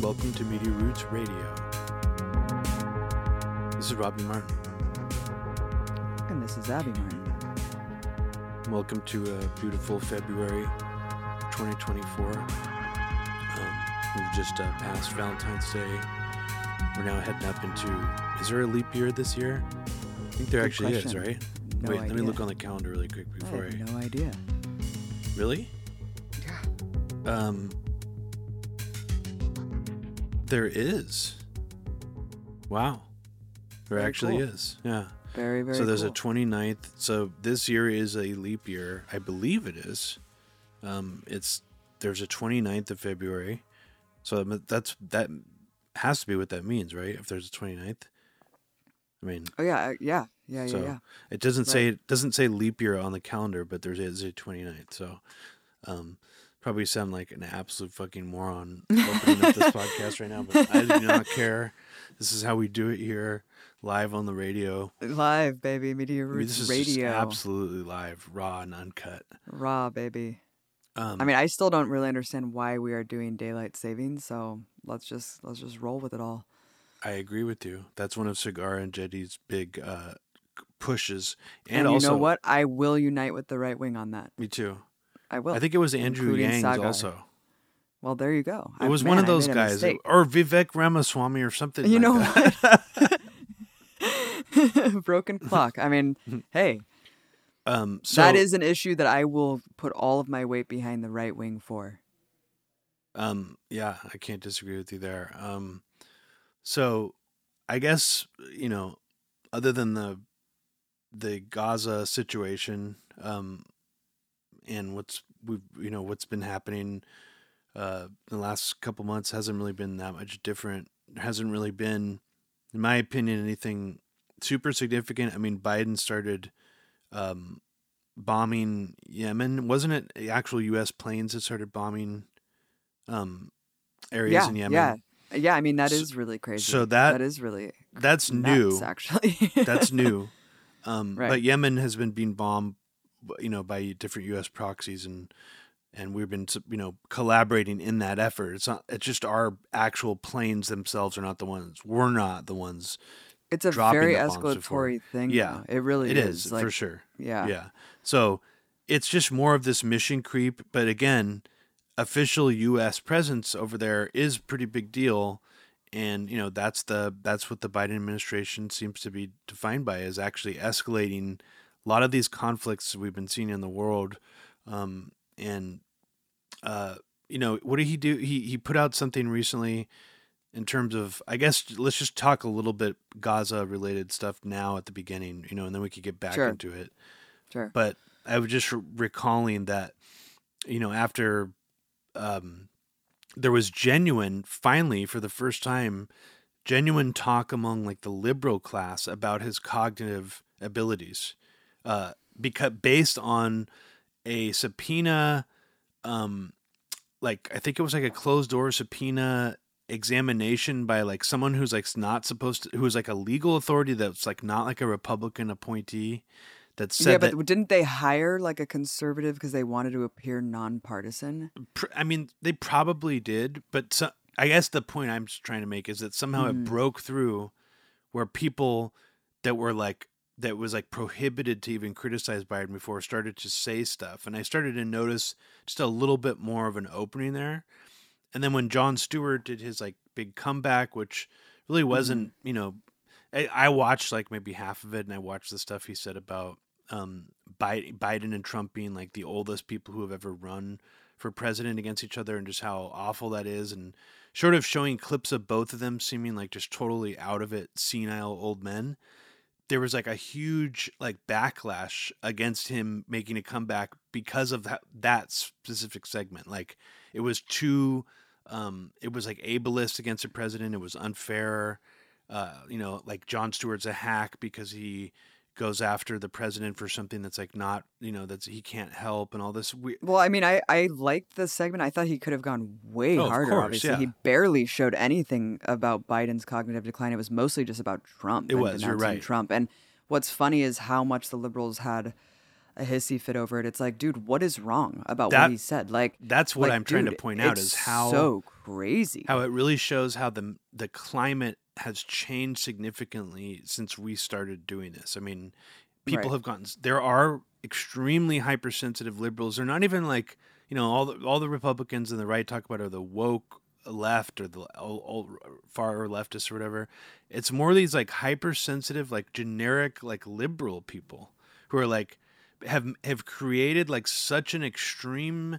Welcome to Media Roots Radio. This is Robbie Martin. And this is Abby Martin. Welcome to a beautiful February 2024. Um, we've just uh, passed Valentine's Day. We're now heading up into. Is there a leap year this year? I think there Good actually is, right? No Wait, let me look on the calendar really quick before I. have no idea. Really? Yeah. Um. There is. Wow. There Very actually cool. is. Yeah. Very, very so there's cool. a 29th. So this year is a leap year. I believe it is. Um, it's there's a 29th of February. So that's that has to be what that means, right? If there's a 29th. I mean, Oh, yeah, uh, yeah, yeah, yeah, so yeah. it doesn't say it doesn't say leap year on the calendar, but there is a 29th. So um probably sound like an absolute fucking moron opening up this podcast right now, but I do not care. This is how we do it here, live on the radio. Live, baby. Media I mean, Roots this is just Radio. absolutely live, raw and uncut. Raw, baby. Um, I mean, I still don't really understand why we are doing daylight savings, so let's just let's just roll with it all. I agree with you. That's one of Cigar and Jetty's big uh, pushes, and, And, you also know what? I will unite with the right wing on that. Me too. I will. I think it was Andrew Yang's also. well, there you go. It I- was one of those guys, or Vivek Ramaswamy or something. You like know that. Broken clock. I mean, hey, um, so that is an issue that I will put all of my weight behind the right wing for. Um, yeah, I can't disagree with you there. Um, so I guess you know, other than the the Gaza situation, um, and what's we've you know what's been happening uh in the last couple months hasn't really been that much different. There hasn't really been, in my opinion, anything super significant. I mean, Biden started um bombing Yemen. Wasn't it actual U.S. planes that started bombing um areas yeah, in Yemen? yeah, yeah. I mean, that So- is really crazy. so that- that is really That's nuts, new. actually. That's new. Um, But Yemen has been being bombed, you know, by different U.S. proxies, and and we've been, you know, collaborating in that effort. It's not. It's just our actual planes themselves are not the ones. We're not the ones. It's a very the bombs before. escalatory thing. Yeah, though. it really It is. is like, for sure. Yeah. Yeah. So it's just more of this mission creep. But again, official U.S. presence over there is pretty big deal. And you know that's the that's what the Biden administration seems to be defined by is actually escalating a lot of these conflicts we've been seeing in the world. Um, and uh, you know what did he do? He he put out something recently in terms of I guess let's just talk a little bit Gaza related stuff now at the beginning, you know, and then we could get back Sure. into it Sure. but I was just re- recalling that, you know, after um, there was genuine, finally, for the first time, genuine talk among like the liberal class about his cognitive abilities, uh, because based on a subpoena, um, like I think it was like a closed door subpoena examination by like someone who's like not supposed to, who's like a legal authority that's like not like a Republican appointee that said yeah, that but didn't they hire like a conservative because they wanted to appear nonpartisan? pr- I mean, they probably did, but so, I guess the point I'm just trying to make is that somehow Mhm. it broke through where people that were like that was like prohibited to even criticize Biden before started to say stuff, and I started to notice just a little bit more of an opening there. And then when Jon Stewart did his like big comeback, which really wasn't, you know, I, I watched like maybe half of it, and I watched the stuff he said about um, Bi- Biden and Trump being like the oldest people who have ever run for president against each other, and just how awful that is, and sort of showing clips of both of them seeming like just totally out of it, senile old men. There was like a huge like backlash against him making a comeback because of that that specific segment. Like it was too, um, it was like ableist against the president. It was unfair. uh, you know, like Jon Stewart's a hack because he goes after the president for something that's like not, you know, that's he can't help and all this. We- Well, I mean, I, I liked the segment. I thought he could have gone way Oh, harder. course, obviously, yeah. he barely showed anything about Biden's cognitive decline. It was mostly just about Trump. It and was, you're right. Trump. And what's funny is how much the liberals had a hissy fit over it. It's like, dude, what is wrong about That- what he said? Like, that's what like, I'm trying to point out is how so crazy. how it really shows how the the climate has changed significantly since we started doing this. I mean, people Right. have gotten there are extremely hypersensitive liberals. They're not even like you know all the all the Republicans and the right talk about are the woke left or the all, all far leftists or whatever. It's more these like hypersensitive, like generic, like liberal people who are like have have created like such an extreme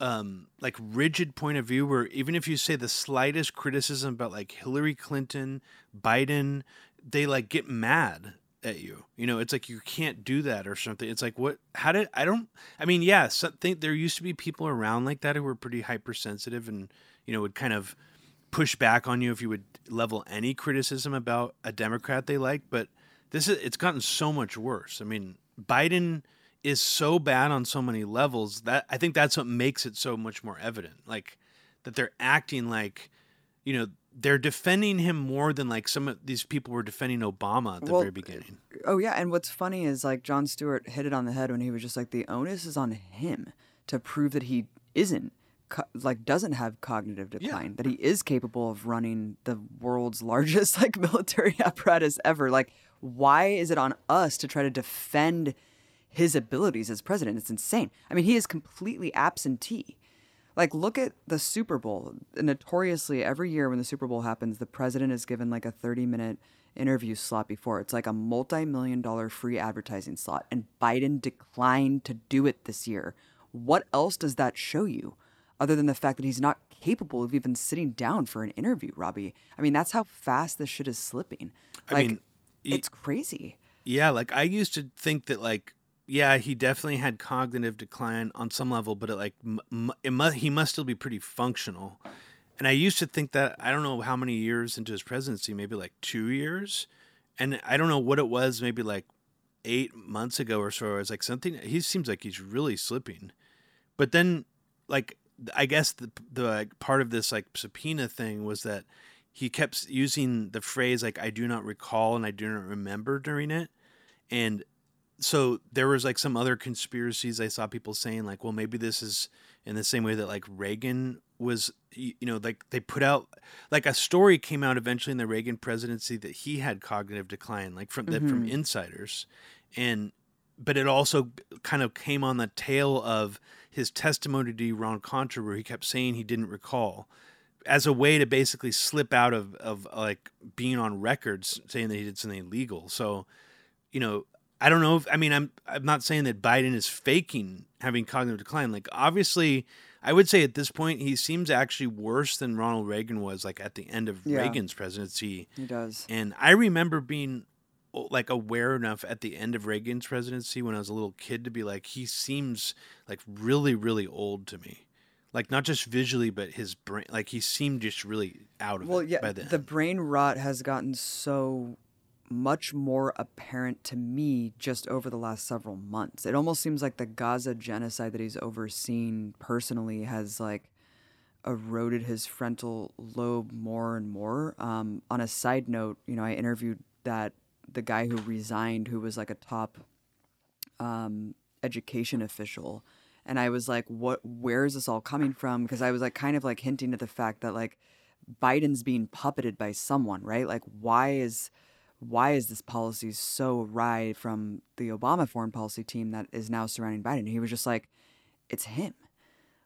um like rigid point of view where even if you say the slightest criticism about like Hillary Clinton, Biden, they like get mad at you. You know, it's like you can't do that or something. It's like what how did I don't I mean, yeah, so, think there used to be people around like that who were pretty hypersensitive and you know would kind of push back on you if you would level any criticism about a Democrat they like, but this is it's gotten so much worse. I mean, Biden is so bad on so many levels that I think that's what makes it so much more evident. Like that they're acting like, you know, they're defending him more than like some of these people were defending Obama at the Well, very beginning. Oh yeah, and what's funny is like Jon Stewart hit it on the head when he was just like the onus is on him to prove that he isn't co- like doesn't have cognitive decline, that he is capable of running the world's largest like military apparatus ever. Like why is it on us to try to defend his abilities as president? It's insane. I mean, he is completely absentee. Like, look at the Super Bowl. Notoriously, every year when the Super Bowl happens, the president is given like a 30 minute interview slot before. It's like a multi million dollar free advertising slot. And Biden declined to do it this year. What else does that show you other than the fact that he's not capable of even sitting down for an interview, Robbie? I mean, that's how fast this shit is slipping. I Like, mean, y- it's crazy. Yeah, like I used to think that like yeah, he definitely had cognitive decline on some level, but it like m- m- it must, he must still be pretty functional. And I used to think that I don't know how many years into his presidency, maybe like 2 years. And I don't know what it was, maybe like 8 months ago or so. I was like something he seems like he's really slipping. But then like I guess the the like, part of this like subpoena thing was that he kept using the phrase like I do not recall and I do not remember during it. And so there was like some other conspiracies I saw people saying like, well, maybe this is in the same way that like Reagan was, you know, like they put out like a story came out eventually in the Reagan presidency that he had cognitive decline, like from that from mm-hmm. insiders, and but it also kind of came on the tail of his testimony to Iran Contra, where he kept saying he didn't recall, as a way to basically slip out of of like being on records saying that he did something illegal. So, you know, I don't know if I mean I'm I'm not saying that Biden is faking having cognitive decline. Like obviously, I would say at this point he seems actually worse than Ronald Reagan was like at the end of Yeah. Reagan's presidency. He does. And I remember being like aware enough at the end of Reagan's presidency when I was a little kid to be like he seems like really really old to me. Like not just visually but his brain like he seemed just really out of Well, it yeah, by then. the brain rot has gotten so much more apparent to me just over the last several months. It almost seems like the Gaza genocide that he's overseen personally has like eroded his frontal lobe more and more. Um, on a side note, you know, I interviewed that the guy who resigned, who was like a top um, education official, and I was like, "What? Where is this all coming from?" Because I was like, kind of like hinting at the fact that like Biden's being puppeted by someone, right? Like, why is why is this policy so awry from the Obama foreign policy team that is now surrounding Biden? He was just like, it's him.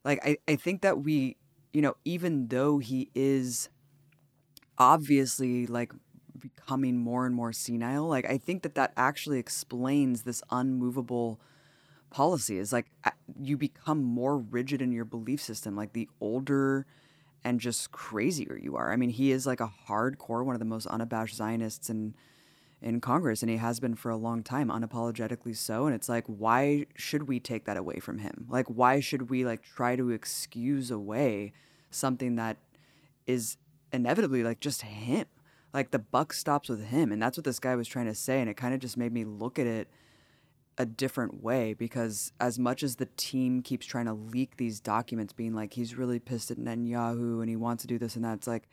Like, I, I think that we, you know, even though he is obviously like becoming more and more senile, like, I think that that actually explains this unmovable policy is like you become more rigid in your belief system. Like, the older and just crazier you are. I mean, he is like a hardcore, one of the most unabashed Zionists in in Congress, and he has been for a long time, unapologetically so. And it's like, why should we take that away from him? Like, why should we like try to excuse away something that is inevitably like just him? Like the buck stops with him, and that's what this guy was trying to say, and it kind of just made me look at it a different way because as much as the team keeps trying to leak these documents, being like he's really pissed at Netanyahu and he wants to do this and that, it's like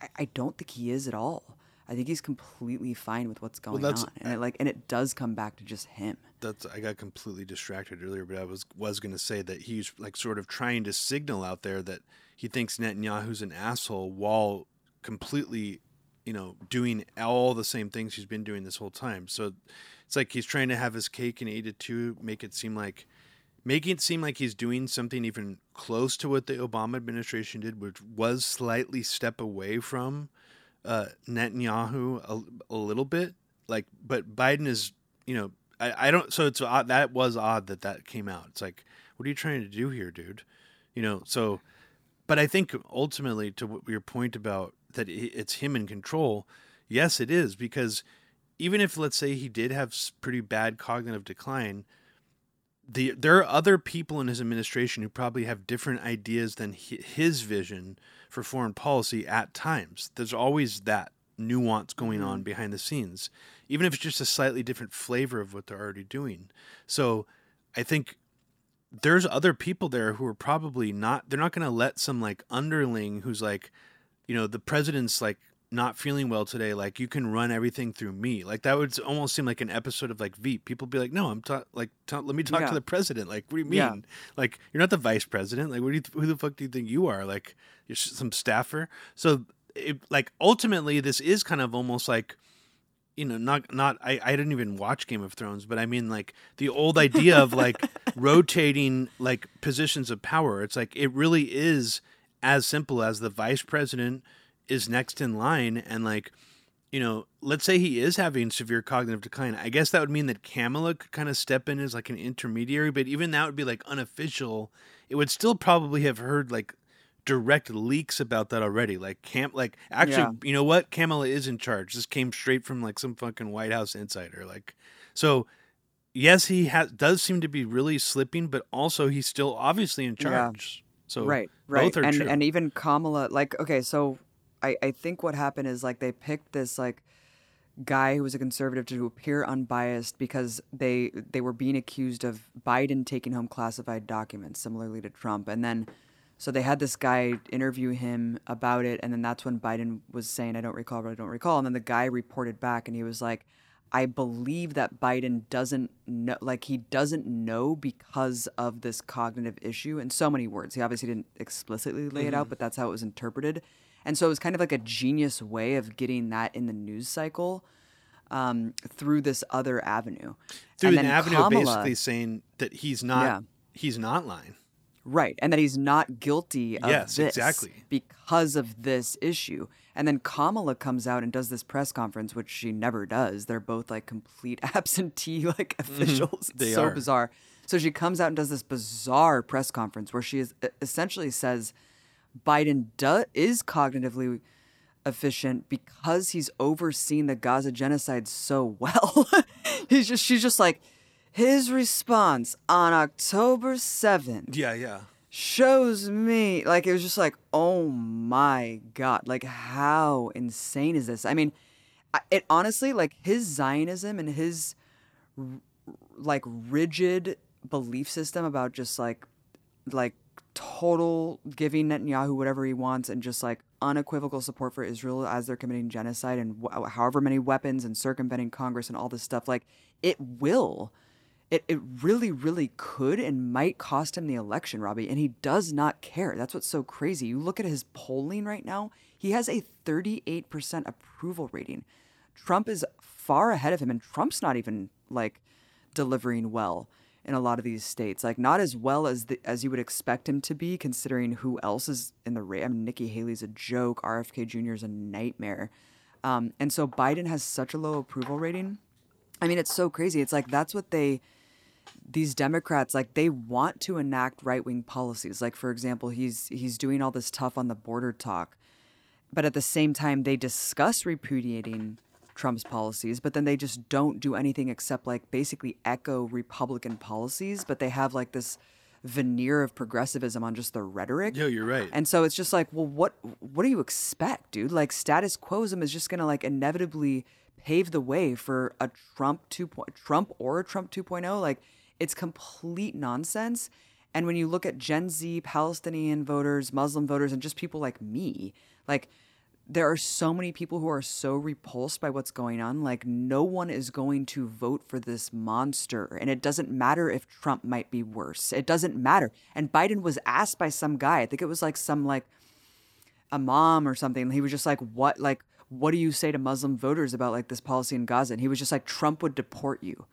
I, I don't think he is at all. I think he's completely fine with what's going that's- on, and it, like and it does come back to just him. That's I got completely distracted earlier, but I was was going to say that he's like sort of trying to signal out there that he thinks Netanyahu's an asshole while completely, you know, doing all the same things he's been doing this whole time. So it's like he's trying to have his cake and eat it too, make it seem like making it seem like he's doing something even close to what the Obama administration did, which was slightly step away from uh, Netanyahu a, a little bit. Like, but Biden is, you know, I, I don't. So it's odd. That was odd that that came out. It's like, what are you trying to do here, dude? You know. So, but I think ultimately, to your point about that, it's him in control. Yes, it is because even if let's say he did have pretty bad cognitive decline, the there are other people in his administration who probably have different ideas than his vision for foreign policy at times. There's always that nuance going on mm-hmm. behind the scenes, even if it's just a slightly different flavor of what they're already doing. So I think there's other people there who are probably not they're not going to let some like underling who's like you know the president's like not feeling well today like you can run everything through me. Like that would almost seem like an episode of like veep. People be like no i'm ta- like ta- let me talk Yeah. to the president. Like what do you mean? Yeah. like you're not the vice president. Like what do you who the fuck do you think you are? Like you're some staffer? So it, like ultimately this is kind of almost like you know not not I, I didn't even watch game of thrones but i mean like the old idea of like rotating like positions of power. It's like it really is as simple as the vice president is next in line and like you know let's say he is having severe cognitive decline. I guess that would mean that kamala could kind of step in as like an intermediary but even that would be like unofficial. It would still probably have heard like direct leaks about that already. Like cam like actually Yeah. you know what? Kamala is in charge. This came straight from like some fucking white house insider like so yes he has does seem to be really slipping but also he's still obviously in Yeah. So right, right, both are and true. and even Kamala, like, okay, so I I think what happened is like they picked this like guy who was a conservative to appear unbiased because they they were being accused of Biden taking home classified documents, similarly to Trump, and then. So they had this guy interview him about it, and then that's when Biden was saying, "I don't recall, but I don't recall." And then the guy reported back, and he was like, "I believe that Biden doesn't know, like he doesn't know because of this cognitive issue." In so many words, he obviously didn't explicitly lay it out, but that's how it was interpreted. And so it was kind of like a genius way of getting that in the news cycle um, through this other avenue. through and an avenue Kamala- basically saying that he's not Yeah. he's not lying Right, and that he's not guilty of Yes, this exactly. because of this issue. And then Kamala comes out and does this press conference, which she never does. They're both like complete absentee like officials. It's Mm-hmm. They so are. bizarre. So she comes out and does this bizarre press conference where she is essentially says Biden do- is cognitively efficient because he's overseen the Gaza genocide so well. he's just she's just like his response on October 7th yeah yeah shows me like it was just like oh my god like how insane is this? I mean it honestly like his zionism and his like rigid belief system about just like like total giving Netanyahu whatever he wants and just like unequivocal support for Israel as they're committing genocide and wh- however many weapons and circumventing Congress and all this stuff like it will it, it really, really could and might cost him the election, Robbie, and he does not care. That's what's so crazy. You look at his polling right now, he has a 38% approval rating. Trump is far ahead of him, and Trump's not even like delivering well in a lot of these states. Like not as well as the, as you would expect him to be, considering who else is in the race. I mean, Nikki Haley's a joke. RFK Jr. is a nightmare. Um, and so Biden has such a low approval rating. I mean, it's so crazy. It's like that's what they these Democrats like they want to enact right wing policies. Like for example, he's he's doing all this tough on the border talk, but at the same time they discuss repudiating Trump's policies, but then they just don't do anything except like basically echo Republican policies. But they have like this veneer of progressivism on just the rhetoric. Yo, you're right. And so it's just like, well, what what do you expect, dude? Like status quoism is just gonna like inevitably pave the way for a Trump two point Trump or a Trump 2.0. Like it's complete nonsense. And when you look at Gen Z, Palestinian voters, Muslim voters, and just people like me, like there are so many people who are so repulsed by what's going on. Like, no one is going to vote for this monster. And it doesn't matter if Trump might be worse. It doesn't matter. And Biden was asked by some guy, I think it was like some like a mom or something. He was just like, what, like, what do you say to Muslim voters about like this policy in Gaza? And he was just like, Trump would deport you.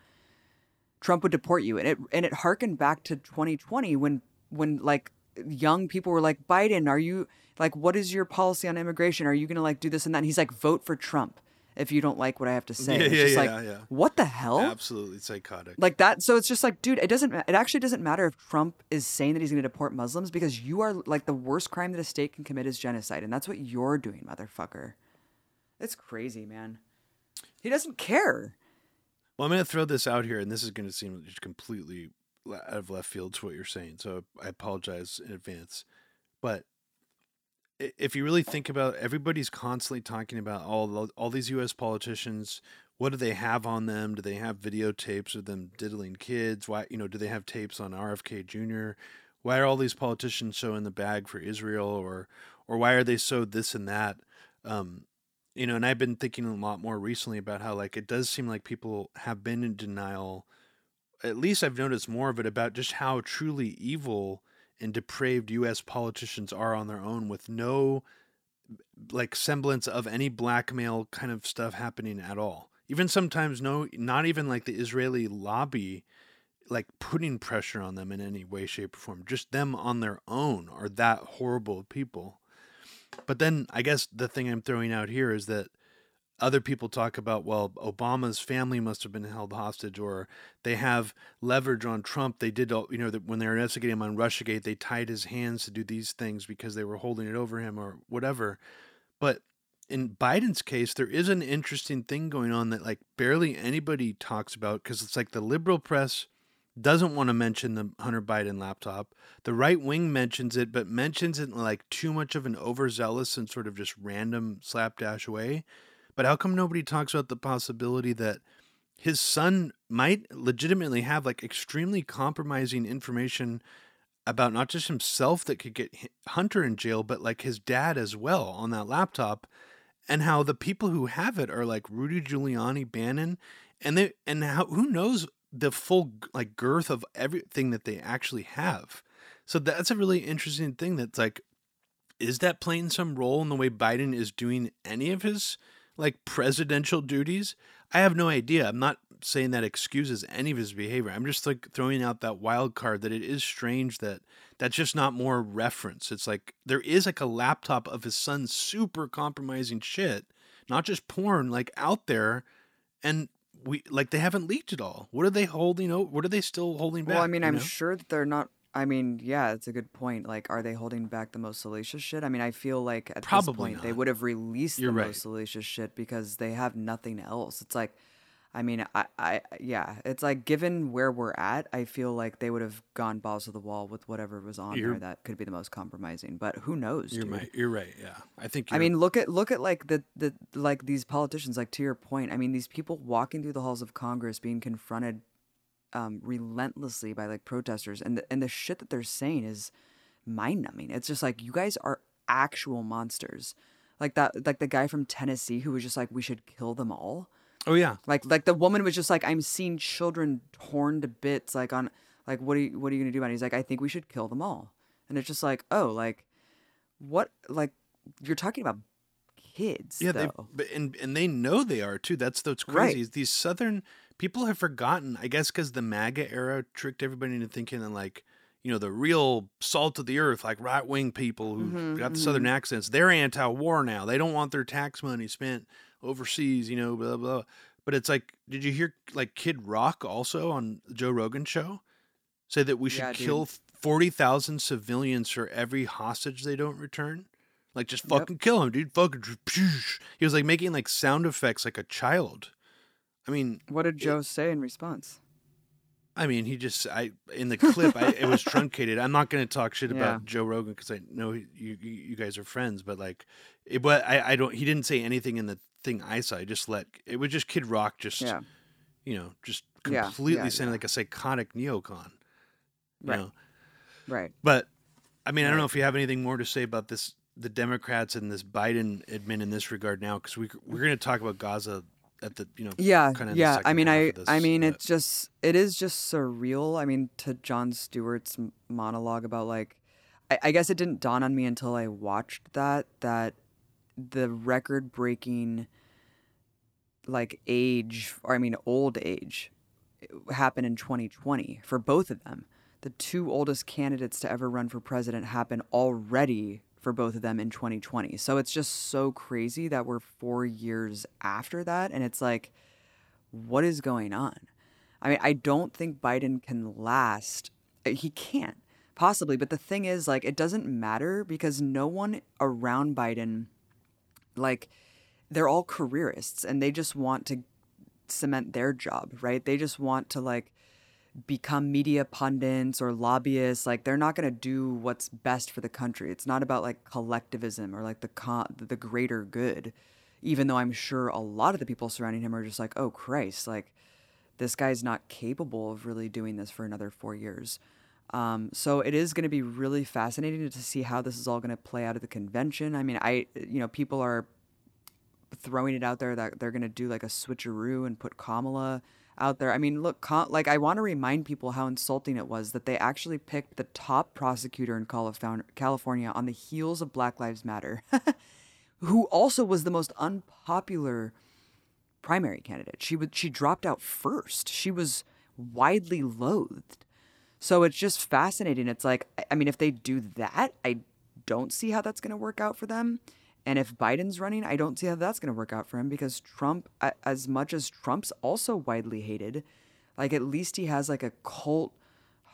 Trump would deport you. And it, and it harkened back to 2020 when, when like young people were like, Biden, are you, like what is your policy on immigration? Are you gonna like do this and that? And he's like vote for trump if you don't like what i have to say. Yeah, it's yeah, just yeah, like yeah. what the hell? Absolutely psychotic. like that so it's just like dude it doesn't it actually doesn't matter if trump is saying that he's going to deport muslims because you are like the worst crime that a state can commit is genocide and that's what you're doing motherfucker. It's crazy man. He doesn't care Well, I'm going to throw this out here, and this is going to seem just completely out of left field to what you're saying. So I apologize in advance. But if you really think about, everybody's constantly talking about all all these U.S. politicians. What do they have on them? Do they have videotapes of them diddling kids? Why, you know, do they have tapes on RFK Jr.? Why are all these politicians so in the bag for Israel, or or why are they so this and that? Um, you know, and I've been thinking a lot more recently about how like it does seem like people have been in denial. At least I've noticed more of it about just how truly evil and depraved U.S. politicians are on their own, with no like semblance of any blackmail kind of stuff happening at all. Even sometimes, no, not even like the Israeli lobby, like putting pressure on them in any way, shape, or form. Just them on their own are that horrible people. But then I guess the thing I'm throwing out here is that other people talk about, well, Obama's family must have been held hostage, or they have leverage on Trump. They did, you know, that when they were investigating him on Russiagate, they tied his hands to do these things because they were holding it over him or whatever. But in Biden's case, there is an interesting thing going on that like barely anybody talks about because it's like the liberal press doesn't want to mention the Hunter Biden laptop. The right wing mentions it, but mentions it in like too much of an overzealous and sort of just random slapdash way. But how come nobody talks about the possibility that his son might legitimately have like extremely compromising information about not just himself that could get Hunter in jail, but like his dad as well on that laptop, and how the people who have it are like Rudy Giuliani, Bannon, and they and how who knows the full like girth of everything that they actually have. So that's a really interesting thing. That's like, is that playing some role in the way Biden is doing any of his like presidential duties? I have no idea. I'm not saying that excuses any of his behavior. I'm just like throwing out that wild card that it is strange that that's just not more reference. It's like there is like a laptop of his son's super compromising shit, not just porn, like out there, and we like they haven't leaked it all. What are they holding? What are they still holding back? well i mean i'm know? sure that they're not I mean, yeah, it's a good point. Like, are they holding back the most salacious shit? I mean, I feel like at Probably this point they would have released You're the right. most salacious shit because they have nothing else. It's like, I mean, I, I, yeah, it's like given where we're at, I feel like they would have gone balls to the wall with whatever was on You're- there that could be the most compromising. But who knows? You're dude? right. You're right. Yeah, I think. I mean, look at look at like the the like these politicians. Like to your point, I mean, these people walking through the halls of Congress, being confronted um, relentlessly by like protesters, and the, and the shit that they're saying is mind numbing. It's just like you guys are actual monsters. Like that, like the guy from Tennessee who was just like, we should kill them all. Oh yeah, Like like the woman was just like, I'm seeing children torn to bits. Like on like what are you what are you gonna do about it? He's like, I think we should kill them all. And it's just like, oh, like what? Like you're talking about kids, yeah. They though. but and and they know they are too. That's Right. crazy. is These southern people have forgotten. I guess because the MAGA era tricked everybody into thinking that like you know the real salt of the earth, like right wing people who Mhm, got the southern accents. They're anti-war now. They don't want their tax money spent overseas. You know, blah blah. But it's like, did you hear like Kid Rock also on Joe Rogan show say that we should Yeah, kill forty thousand civilians for every hostage they don't return? Like just Yep. fucking kill him, dude. Fucking. He was like making like sound effects like a child. I mean, What did Joe say in response? I mean, he just I in the clip I, it was truncated. I'm not going to talk shit Yeah. about Joe Rogan because I know you, you you guys are friends, but like, it, but I I don't. He didn't say anything in the thing I saw. He just let it was just Kid Rock just Yeah. you know just completely yeah, sounding yeah. like a psychotic neocon. You Right. know? Right. But I mean, I don't know if you have anything more to say about this, the Democrats and this Biden admin in this regard now, because we we're going to talk about Gaza at the you know Yeah, in the yeah. I mean, I, this, I mean, but- it's just, it is just surreal. I mean, to Jon Stewart's monologue about like, I, I guess it didn't dawn on me until I watched that that the record-breaking, like age, or I mean, old age, happened in 2020 for both of them. The two oldest candidates to ever run for president happened already for both of them in 2020. So it's just so crazy that we're four years after that. And it's like, what is going on? I mean, I don't think Biden can last. Uh, He can't, possibly. But the thing is, like, it doesn't matter because no one around Biden, like, they're all careerists and they just want to cement their job, right? They just want to, like, become media pundits or lobbyists. Like they're not going to do what's best for the country. It's not about like collectivism or like the con- the greater good even though i'm sure a lot of the people surrounding him are just like oh christ like this guy's not capable of really doing this for another 4 years um, so it is going to be really fascinating to see how this is all going to play out at the convention i mean i you know people are throwing it out there that they're going to do like a switcheroo and put Kamala out there. I mean, look, Ka- like I want to remind people how insulting it was that they actually picked the top prosecutor in California on the heels of Black Lives Matter, who also was the most unpopular primary candidate. She would she dropped out first. She was widely loathed. So it's just fascinating. It's like I- mean, if they do that, I don't see how that's going to work out for them. And if Biden's running, I don't see how that's going to work out for him because Trump, as much as Trump's also widely hated, like at least he has like a cult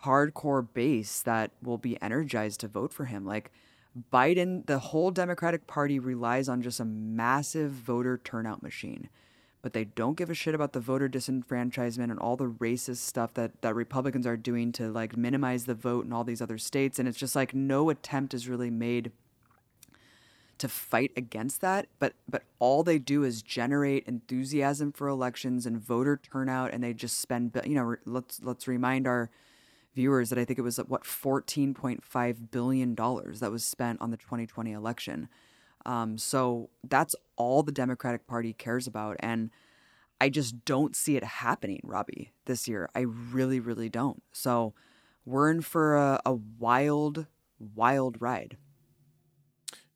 hardcore base that will be energized to vote for him. Like Biden, the whole Democratic Party relies on just a massive voter turnout machine. But they don't give a shit about the voter disenfranchisement and all the racist stuff that, that Republicans are doing to like minimize the vote in all these other states. And it's just like no attempt is really made to fight against that but but all they do is generate enthusiasm for elections and voter turnout and they just spend you know let's let's remind our viewers that I think it was what 14.5 billion dollars that was spent on the 2020 election um, so that's all the Democratic Party cares about and I just don't see it happening Robbie this year I really really don't so we're in for a, a wild wild ride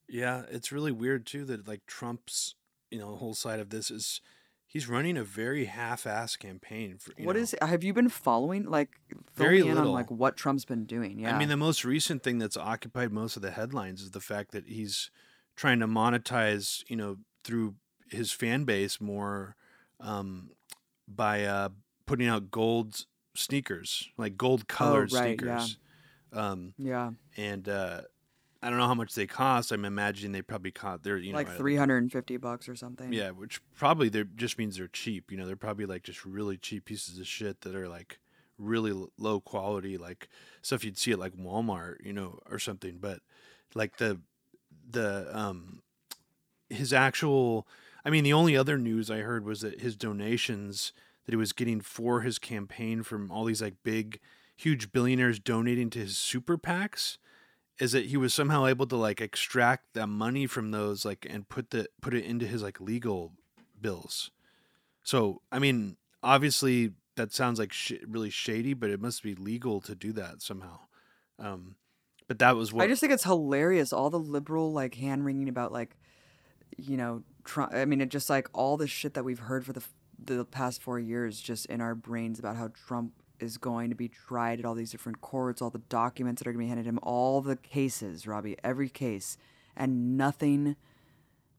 Yeah, it's really weird too that like Trump's, you know, whole side of this is he's running a very half-ass campaign for you What know, is? Have you been following like Very little. on like what Trump's been doing? Yeah, I mean, the most recent thing that's occupied most of the headlines is the fact that he's trying to monetize, you know, through his fan base more um, by uh, putting out gold sneakers, like gold colored Oh, right, yeah. sneakers. Um, yeah, and uh, I don't know how much they cost. I'm imagining they probably cost. They're you know like uh, three hundred and fifty bucks or something. Yeah, which probably they just means they're cheap. You know, they're probably like just really cheap pieces of shit that are like really low quality, like stuff you'd see at like Walmart, you know, or something. But like the the um his actual, I mean, the only other news I heard was that his donations that he was getting for his campaign from all these like big, huge billionaires donating to his super PACs is that he was somehow able to like extract that money from those like and put the put it into his like legal bills. So I mean, obviously that sounds like sh- really shady, but it must be legal to do that somehow. Um, but that was what I just think it's hilarious. All the liberal like hand wringing about like, you know, Trump. I mean, it just like all the shit that we've heard for the the past four years, just in our brains about how Trump is going to be tried at all these different courts, all the documents that are going to be handed him, all the cases, Robbie, every case, and nothing,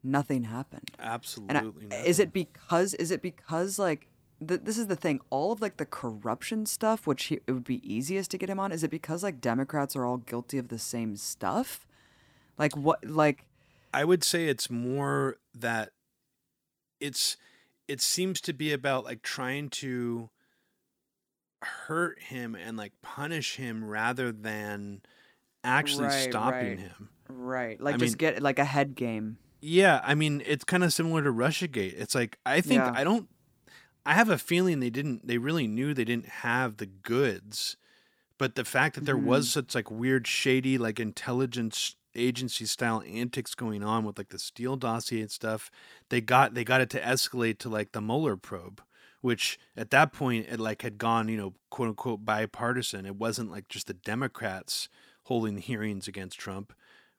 nothing happened. And I- absolutely. is it because is it because like th- this is the thing all of like the corruption stuff which he, it would be easiest to get him on is it because like democrats are all guilty of the same stuff like what like I would say it's more that it's it seems to be about like trying to hurt him and like punish him rather than actually Right, stopping right. him. Right. Like I just mean- get like a head game. Yeah, I mean, it's kind of similar to Russiagate. It's like I think Yeah. I don't. I have a feeling they didn't. They really knew they didn't have the goods, but the fact that there Mm-hmm. was such like weird, shady, like intelligence agency style antics going on with like the Steele dossier and stuff, they got they got it to escalate to like the Mueller probe, which at that point it like had gone you know quote unquote bipartisan. It wasn't like just the Democrats holding hearings against Trump,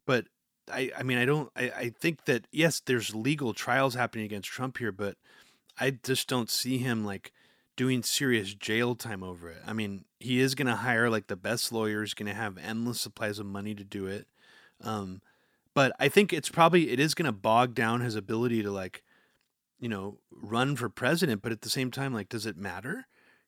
but I, I mean, I don't, I, I think that, yes, there's legal trials happening against Trump here, but I just don't see him like doing serious jail time over it. I mean, he is going to hire like the best lawyers, going to have endless supplies of money to do it. Um, but I think it's probably, it is going to bog down his ability to like, you know, run for president. But at the same time, like, does it matter?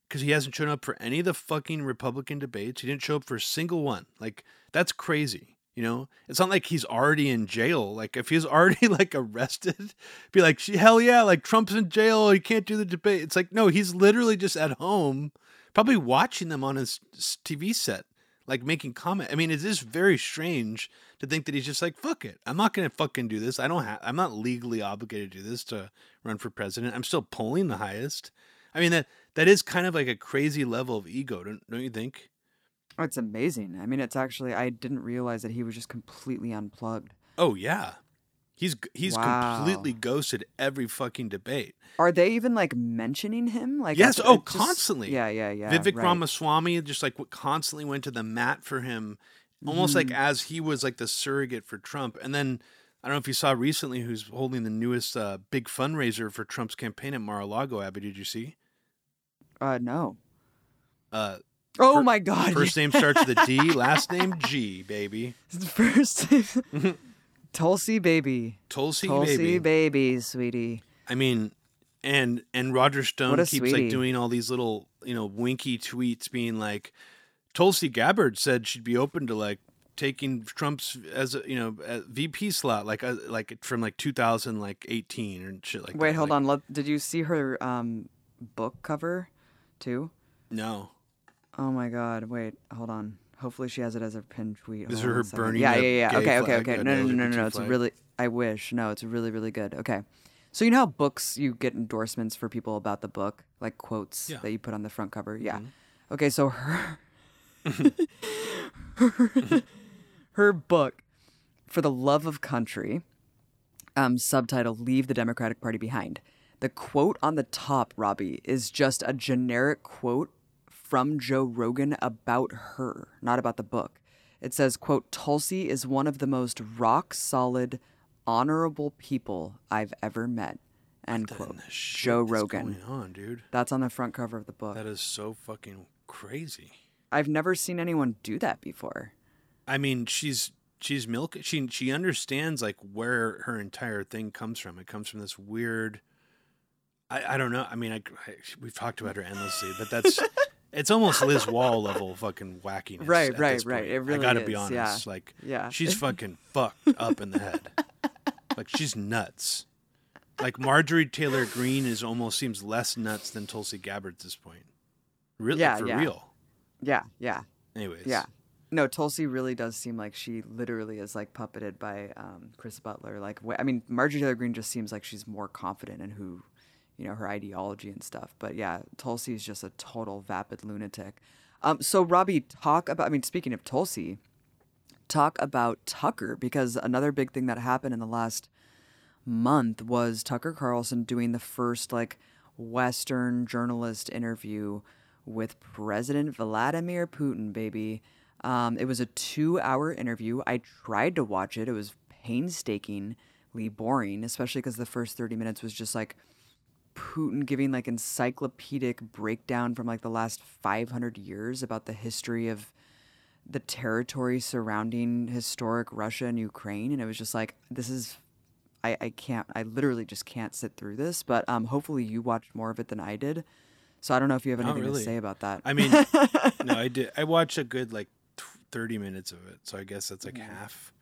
Because he hasn't shown up for any of the fucking Republican debates. He didn't show up for a single one. Like, that's crazy. You know, it's not like he's already in jail. Like if he's already like arrested, be like, hell yeah, like Trump's in jail. He can't do the debate. It's like no, he's literally just at home, probably watching them on his TV set, like making comment. I mean, it is very strange to think that he's just like, fuck it, I'm not gonna fucking do this. I don't have. I'm not legally obligated to do this to run for president. I'm still polling the highest. I mean that that is kind of like a crazy level of ego, don't don't you think? Oh, it's amazing. I mean, it's actually I didn't realize that he was just completely unplugged. Oh yeah, he's he's Wow. completely ghosted every fucking debate. Are they even like mentioning him? Like Yes, oh, just- constantly. Yeah, yeah, yeah. Vivek right. Ramaswamy just like constantly went to the mat for him, almost like Mhm. as he was like the surrogate for Trump. And then I don't know if you saw recently who's holding the newest uh, big fundraiser for Trump's campaign at Mar-a-Lago. Abby, did you see? Uh, no. Uh, Oh Fir- my God. first name starts with a D, last name G, baby. First. Tulsi baby. Tulsi, Tulsi baby. baby, sweetie. I mean, and and Roger Stone keeps sweetie. like doing all these little you know winky tweets, being like, Tulsi Gabbard said she'd be open to like taking Trump's as a you know a VP slot, like uh, like from like 2000 like 18 and shit like that. Wait, hold Like, on. Did you see her um book cover too? No, Oh my God. Wait, hold on. Hopefully she has it as a pinned tweet. Is Hold her on a second. burning Yeah, yeah, yeah. Okay, okay, okay. an No, no, no, no, no. It's flag? really. I wish. No, it's really, really good. Okay. So you know how books you get endorsements for people about the book, like quotes Yeah. Mm-hmm. that you put on the front cover. Yeah. Okay, so her her book for the love of country um, subtitle leave the democratic party behind the quote on the top robbie is just a generic quote from joe rogan about her not about the book it says quote tulsi is one of the most rock solid honorable people i've ever met end quote joe rogan going on, dude. that's on the front cover of the book That is so fucking crazy. i've never seen anyone do that before I mean, she's she's milk. She she understands like where her entire thing comes from. It comes from this weird. I I don't know. I mean, I, I we've talked about her endlessly, but that's it's almost Liz Wall level fucking wackiness. Right, right, right. It really I gotta be is, honest. yeah. Like, Yeah. she's fucking fucked up in the head. Like she's nuts. Like Marjorie Taylor Greene is almost seems less nuts than Tulsi Gabbard at this point. Really, Yeah, for yeah. real. yeah yeah Anyways, Yeah. No, Tulsi really does seem like she literally is like puppeted by um, Chris Butler. Like, wh- I mean, Marjorie Taylor Greene just seems like she's more confident in who, you know, her ideology and stuff. But yeah, Tulsi is just a total vapid lunatic. Um, so Robbie, talk about. I mean, speaking of Tulsi, talk about Tucker because another big thing that happened in the last month was Tucker Carlson doing the first like Western journalist interview with President Vladimir Putin, baby. Um, it was a two hour interview. I tried to watch it. It was painstakingly boring, especially because the first 30 minutes was just like Putin giving like encyclopedic breakdown from like the last 500 years about the history of the territory surrounding historic Russia and Ukraine. And it was just like, this is, I, I can't, I literally just can't sit through this. But um, hopefully you watched more of it than I did. So I don't know if you have anything really. to say about that. I mean, no, I did. I watched a good like thirty minutes of it, so I guess that's like half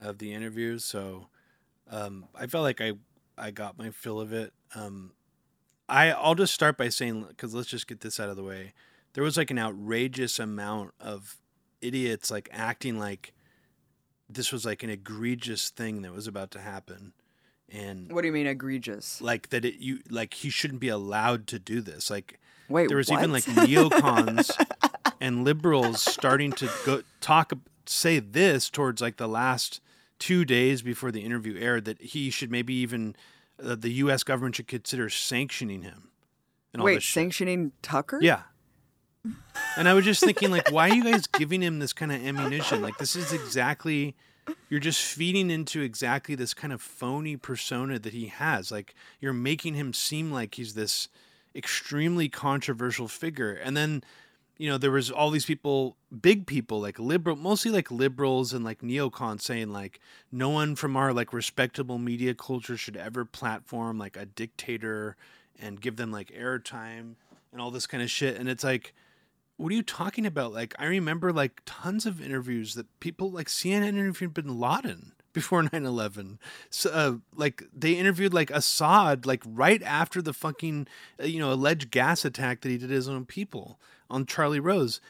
of the interview. So um, I felt like I I got my fill of it. Um, I I'll just start by saying because let's just get this out of the way. there was like an outrageous amount of idiots like acting like this was like an egregious thing that was about to happen and What do you mean egregious? like that it you like he shouldn't be allowed to do this like Wait, there was what? even like neocons and liberals starting to go talk say this towards like the last two days before the interview aired that he should maybe even uh, the U.S. government should consider sanctioning him. Wait, sanctioning Tucker? Yeah. And I was just thinking, like, why are you guys giving him this kind of ammunition? Like, this is exactly, you're just feeding into exactly this kind of phony persona that he has. Like, you're making him seem like he's this extremely controversial figure. And then, you know, there was all these people, big people, like liberal, mostly like liberals and like neocons saying, like, no one from our like respectable media culture should ever platform like a dictator and give them like airtime and all this kind of shit. And it's like, what are you talking about? Like, I remember like tons of interviews that people like CNN interviewed Bin Laden before 9 11. So, uh, like, they interviewed like Assad, like, right after the fucking, uh, you know, alleged gas attack that he did his own people on Charlie Rose.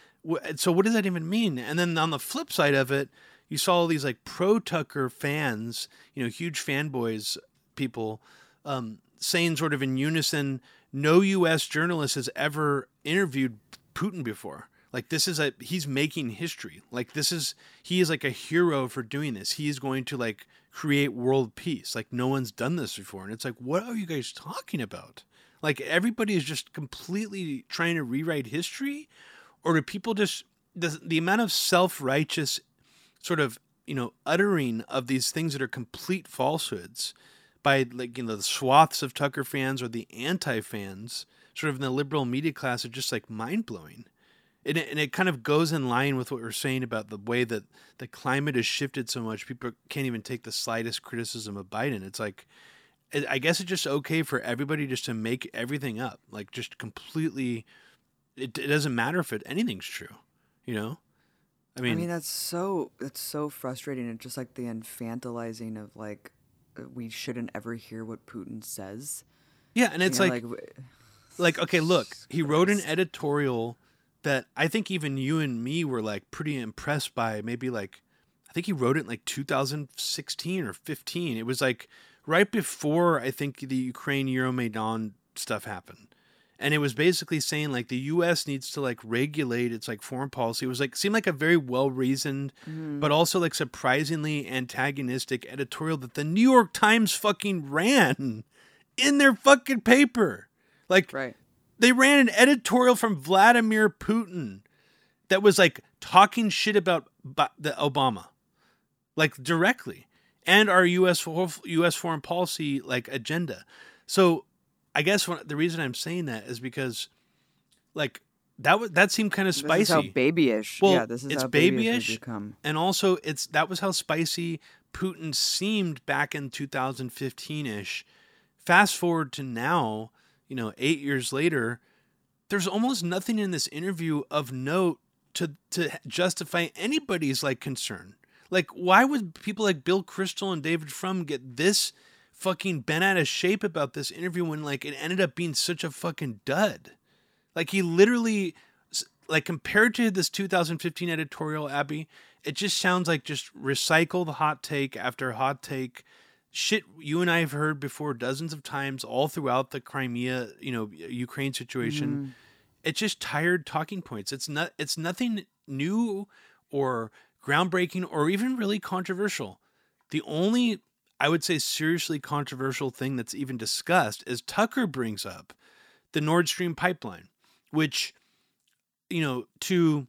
So, what does that even mean? And then on the flip side of it, you saw all these like pro Tucker fans, you know, huge fanboys, people, um, saying sort of in unison, no U.S. journalist has ever interviewed Putin before. Like this is a he's making history. Like this is he is like a hero for doing this. He is going to like create world peace. Like no one's done this before. And it's like, what are you guys talking about? Like everybody is just completely trying to rewrite history, or do people just the the amount of self righteous sort of you know uttering of these things that are complete falsehoods by like you know the swaths of Tucker fans or the anti fans, sort of in the liberal media class, are just like mind blowing. And it, and it kind of goes in line with what we're saying about the way that the climate has shifted so much. People can't even take the slightest criticism of Biden. It's like, I guess it's just okay for everybody just to make everything up, like just completely. It, it doesn't matter if it anything's true, you know. I mean, I mean, that's so that's so frustrating. It's just like the infantilizing of like uh, we shouldn't ever hear what Putin says. yeah, and it's You know, like w- like okay look he wrote an editorial that i think even you and me were like pretty impressed by maybe like i think he wrote it in like 2016 or 15 it was like right before i think the ukraine euromaidan stuff happened. And it was basically saying like the us needs to like regulate its like foreign policy. It was like seemed like a very well reasoned mm-hmm. but also like surprisingly antagonistic editorial that the new york times fucking ran in their fucking paper. Like right. They ran an editorial from Vladimir Putin that was like talking shit about the Obama, like directly, and our U.S. U.S. foreign policy like agenda. So, I guess what, the reason I'm saying that is because, like, that was that seemed kind of This spicy is how babyish. Well, yeah, this is it's how babyish, babyish, become. and also it's that was how spicy Putin seemed back in 2015ish. Fast forward to now, you know, 8 years later, there's almost nothing in this interview of note to to justify anybody's like concern. Like why would people like Bill Kristol and David Frum get this fucking bent out of shape about this interview when like it ended up being such a fucking dud? Like he literally like compared to this 2015 editorial Abby, it just sounds like just recycle the hot take after hot take. Shit you and I have heard before dozens of times all throughout the Crimea, you know, Ukraine situation. Mm. It's just tired talking points. It's not it's nothing new or groundbreaking or even really controversial. The only I would say seriously controversial thing that's even discussed is Tucker brings up the Nord Stream pipeline, which, you know, to,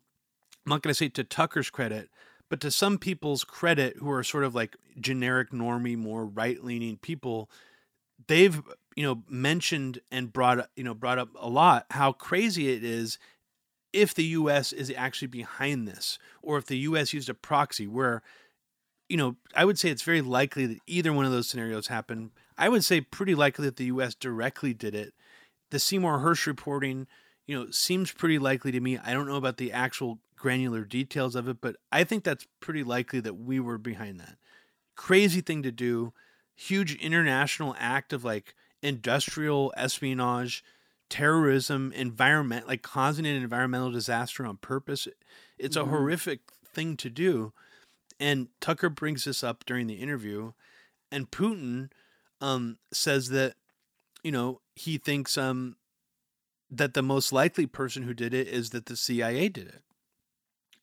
I'm not going to say to Tucker's credit, but to some people's credit who are sort of like generic normie, more right leaning people, they've, you know, mentioned and brought, you know, brought up a lot how crazy it is if the US is actually behind this or if the US used a proxy where you know, I would say it's very likely that either one of those scenarios happened. I would say pretty likely that the U.S. directly did it. The Seymour Hersh reporting, you know, seems pretty likely to me. I don't know about the actual granular details of it, but I think that's pretty likely that we were behind that. Crazy thing to do, huge international act of like industrial espionage terrorism, environment, like causing an environmental disaster on purpose. It's a Mhm. horrific thing to do. And Tucker brings this up during the interview, and Putin um, says that you know he thinks um, that the most likely person who did it is that the CIA did it.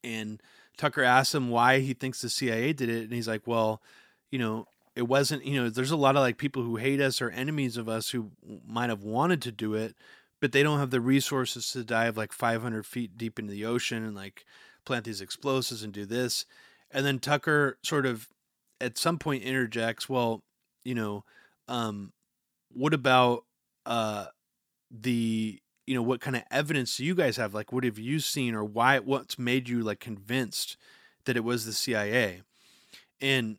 And Tucker asks him why he thinks the CIA did it, and he's like, "Well, you know, it wasn't. You know, there's a lot of like people who hate us or enemies of us who might have wanted to do it, but they don't have the resources to dive like 500 feet deep into the ocean and like plant these explosives and do this." And then Tucker sort of at some point interjects, "Well, you know, um, what about uh, the you know what kind of evidence do you guys have like what have you seen or why what's made you like convinced that it was the cia and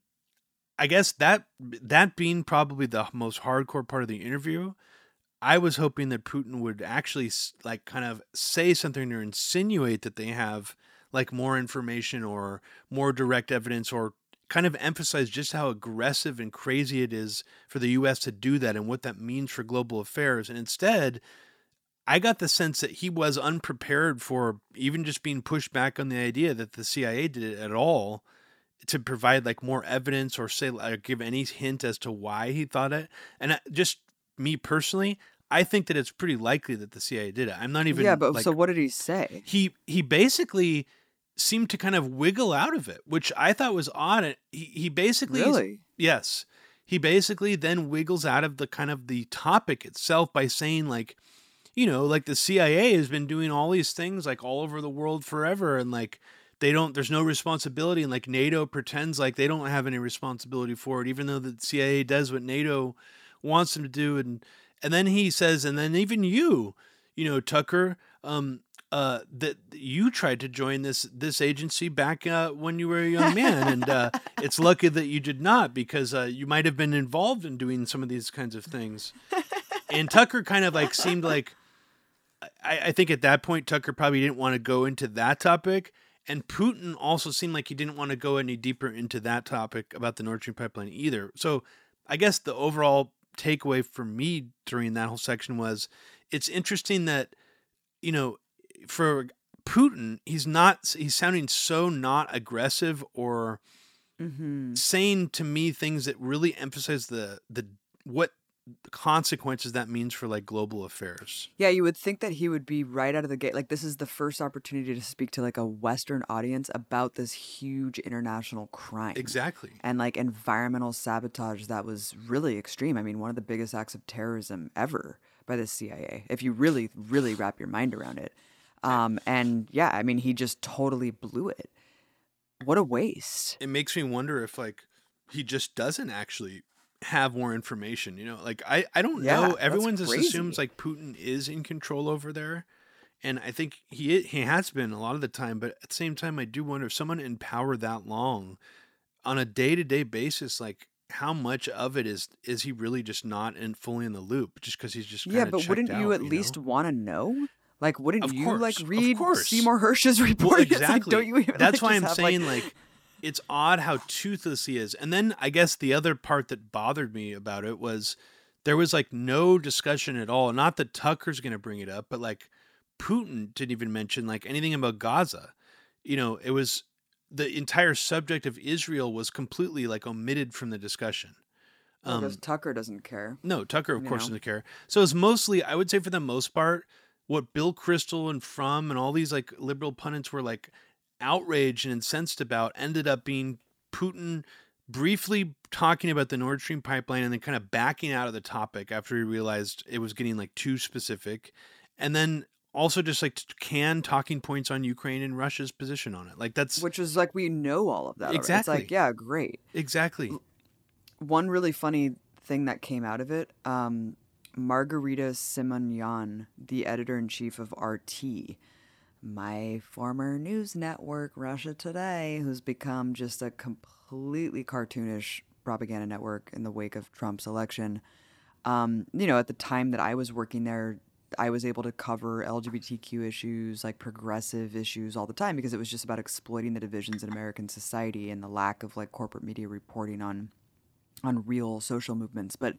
i guess that that being probably the most hardcore part of the interview i was hoping that putin would actually like kind of say something or insinuate that they have like more information or more direct evidence or kind of emphasize just how aggressive and crazy it is for the US to do that and what that means for global affairs. And instead, I got the sense that he was unprepared for even just being pushed back on the idea that the CIA did it at all to provide like more evidence or say like give any hint as to why he thought it. And just me personally, I think that it's pretty likely that the CIA did it. I'm not even yeah, but like, so what did he say? he he basically seemed to kind of wiggle out of it, which I thought was odd. He he basically Really? yes, he basically then wiggles out of the kind of the topic itself by saying like, you know, like the CIA has been doing all these things like all over the world forever, and like they don't there's no responsibility, and like NATO pretends like they don't have any responsibility for it, even though the CIA does what NATO wants them to do, and and then he says, and then even you, you know, Tucker, um, uh, that you tried to join this this agency back uh, when you were a young man, and uh, it's lucky that you did not because uh, you might have been involved in doing some of these kinds of things. And Tucker kind of like seemed like, I, I think at that point Tucker probably didn't want to go into that topic, and Putin also seemed like he didn't want to go any deeper into that topic about the Nord Stream pipeline either. So I guess the overall takeaway for me during that whole section was it's interesting that you know for Putin he's not he's sounding so not aggressive or Mm-hmm. saying to me things that really emphasize the the what consequences that means for like global affairs. Yeah, you would think that he would be right out of the gate. Like this is the first opportunity to speak to like a Western audience about this huge international crime. Exactly. and like environmental sabotage that was really extreme. I mean, one of the biggest acts of terrorism ever by the CIA, if you really, really wrap your mind around it. Um, and yeah, I mean, he just totally blew it. What a waste. It makes me wonder if like he just doesn't actually have more information, you know? Like I I don't Yeah, know. Everyone just crazy. assumes like Putin is in control over there. And I think he he has been a lot of the time, but at the same time I do wonder if someone in power that long on a day-to-day basis like how much of it is is he really just not in fully in the loop just because he's just Yeah, but wouldn't checked you out, at least want to know? Like, wouldn't Of you course, like read. Seymour Hersh's report? Well, It's like, exactly. don't you even? That's like, why I'm saying like, it's odd how toothless he is. And then I guess the other part that bothered me about it was there was like no discussion at all. Not that Tucker's going to bring it up, but like Putin didn't even mention like anything about Gaza. You know, it was the entire subject of Israel was completely like omitted from the discussion. Um, because Tucker doesn't care. no, Tucker, of course, know. doesn't care. So it's mostly, I would say, for the most part, what Bill Kristol and Frum and all these like liberal pundits were like outraged and incensed about ended up being Putin briefly talking about the Nord Stream pipeline and then kind of backing out of the topic after he realized it was getting like too specific, and then also just like can talking points on Ukraine and Russia's position on it. Like that's Which is like we know all of that. already. It's Exactly. like yeah, great. exactly one really funny thing that came out of it um, margarita simonyan the editor-in-chief of rt my former news network russia today who's become just a completely cartoonish propaganda network in the wake of trump's election um, you know at the time that i was working there i was able to cover lgbtq issues like progressive issues all the time because it was just about exploiting the divisions in american society and the lack of like corporate media reporting on on real social movements. But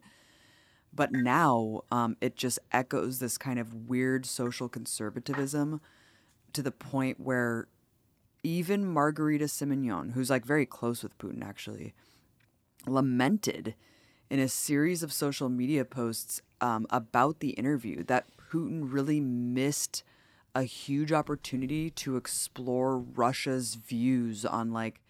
but now um, it just echoes this kind of weird social conservatism to the point where even Margarita Simonyan, who's like very close with Putin actually, lamented in a series of social media posts um, about the interview that Putin really missed a huge opportunity to explore Russia's views on like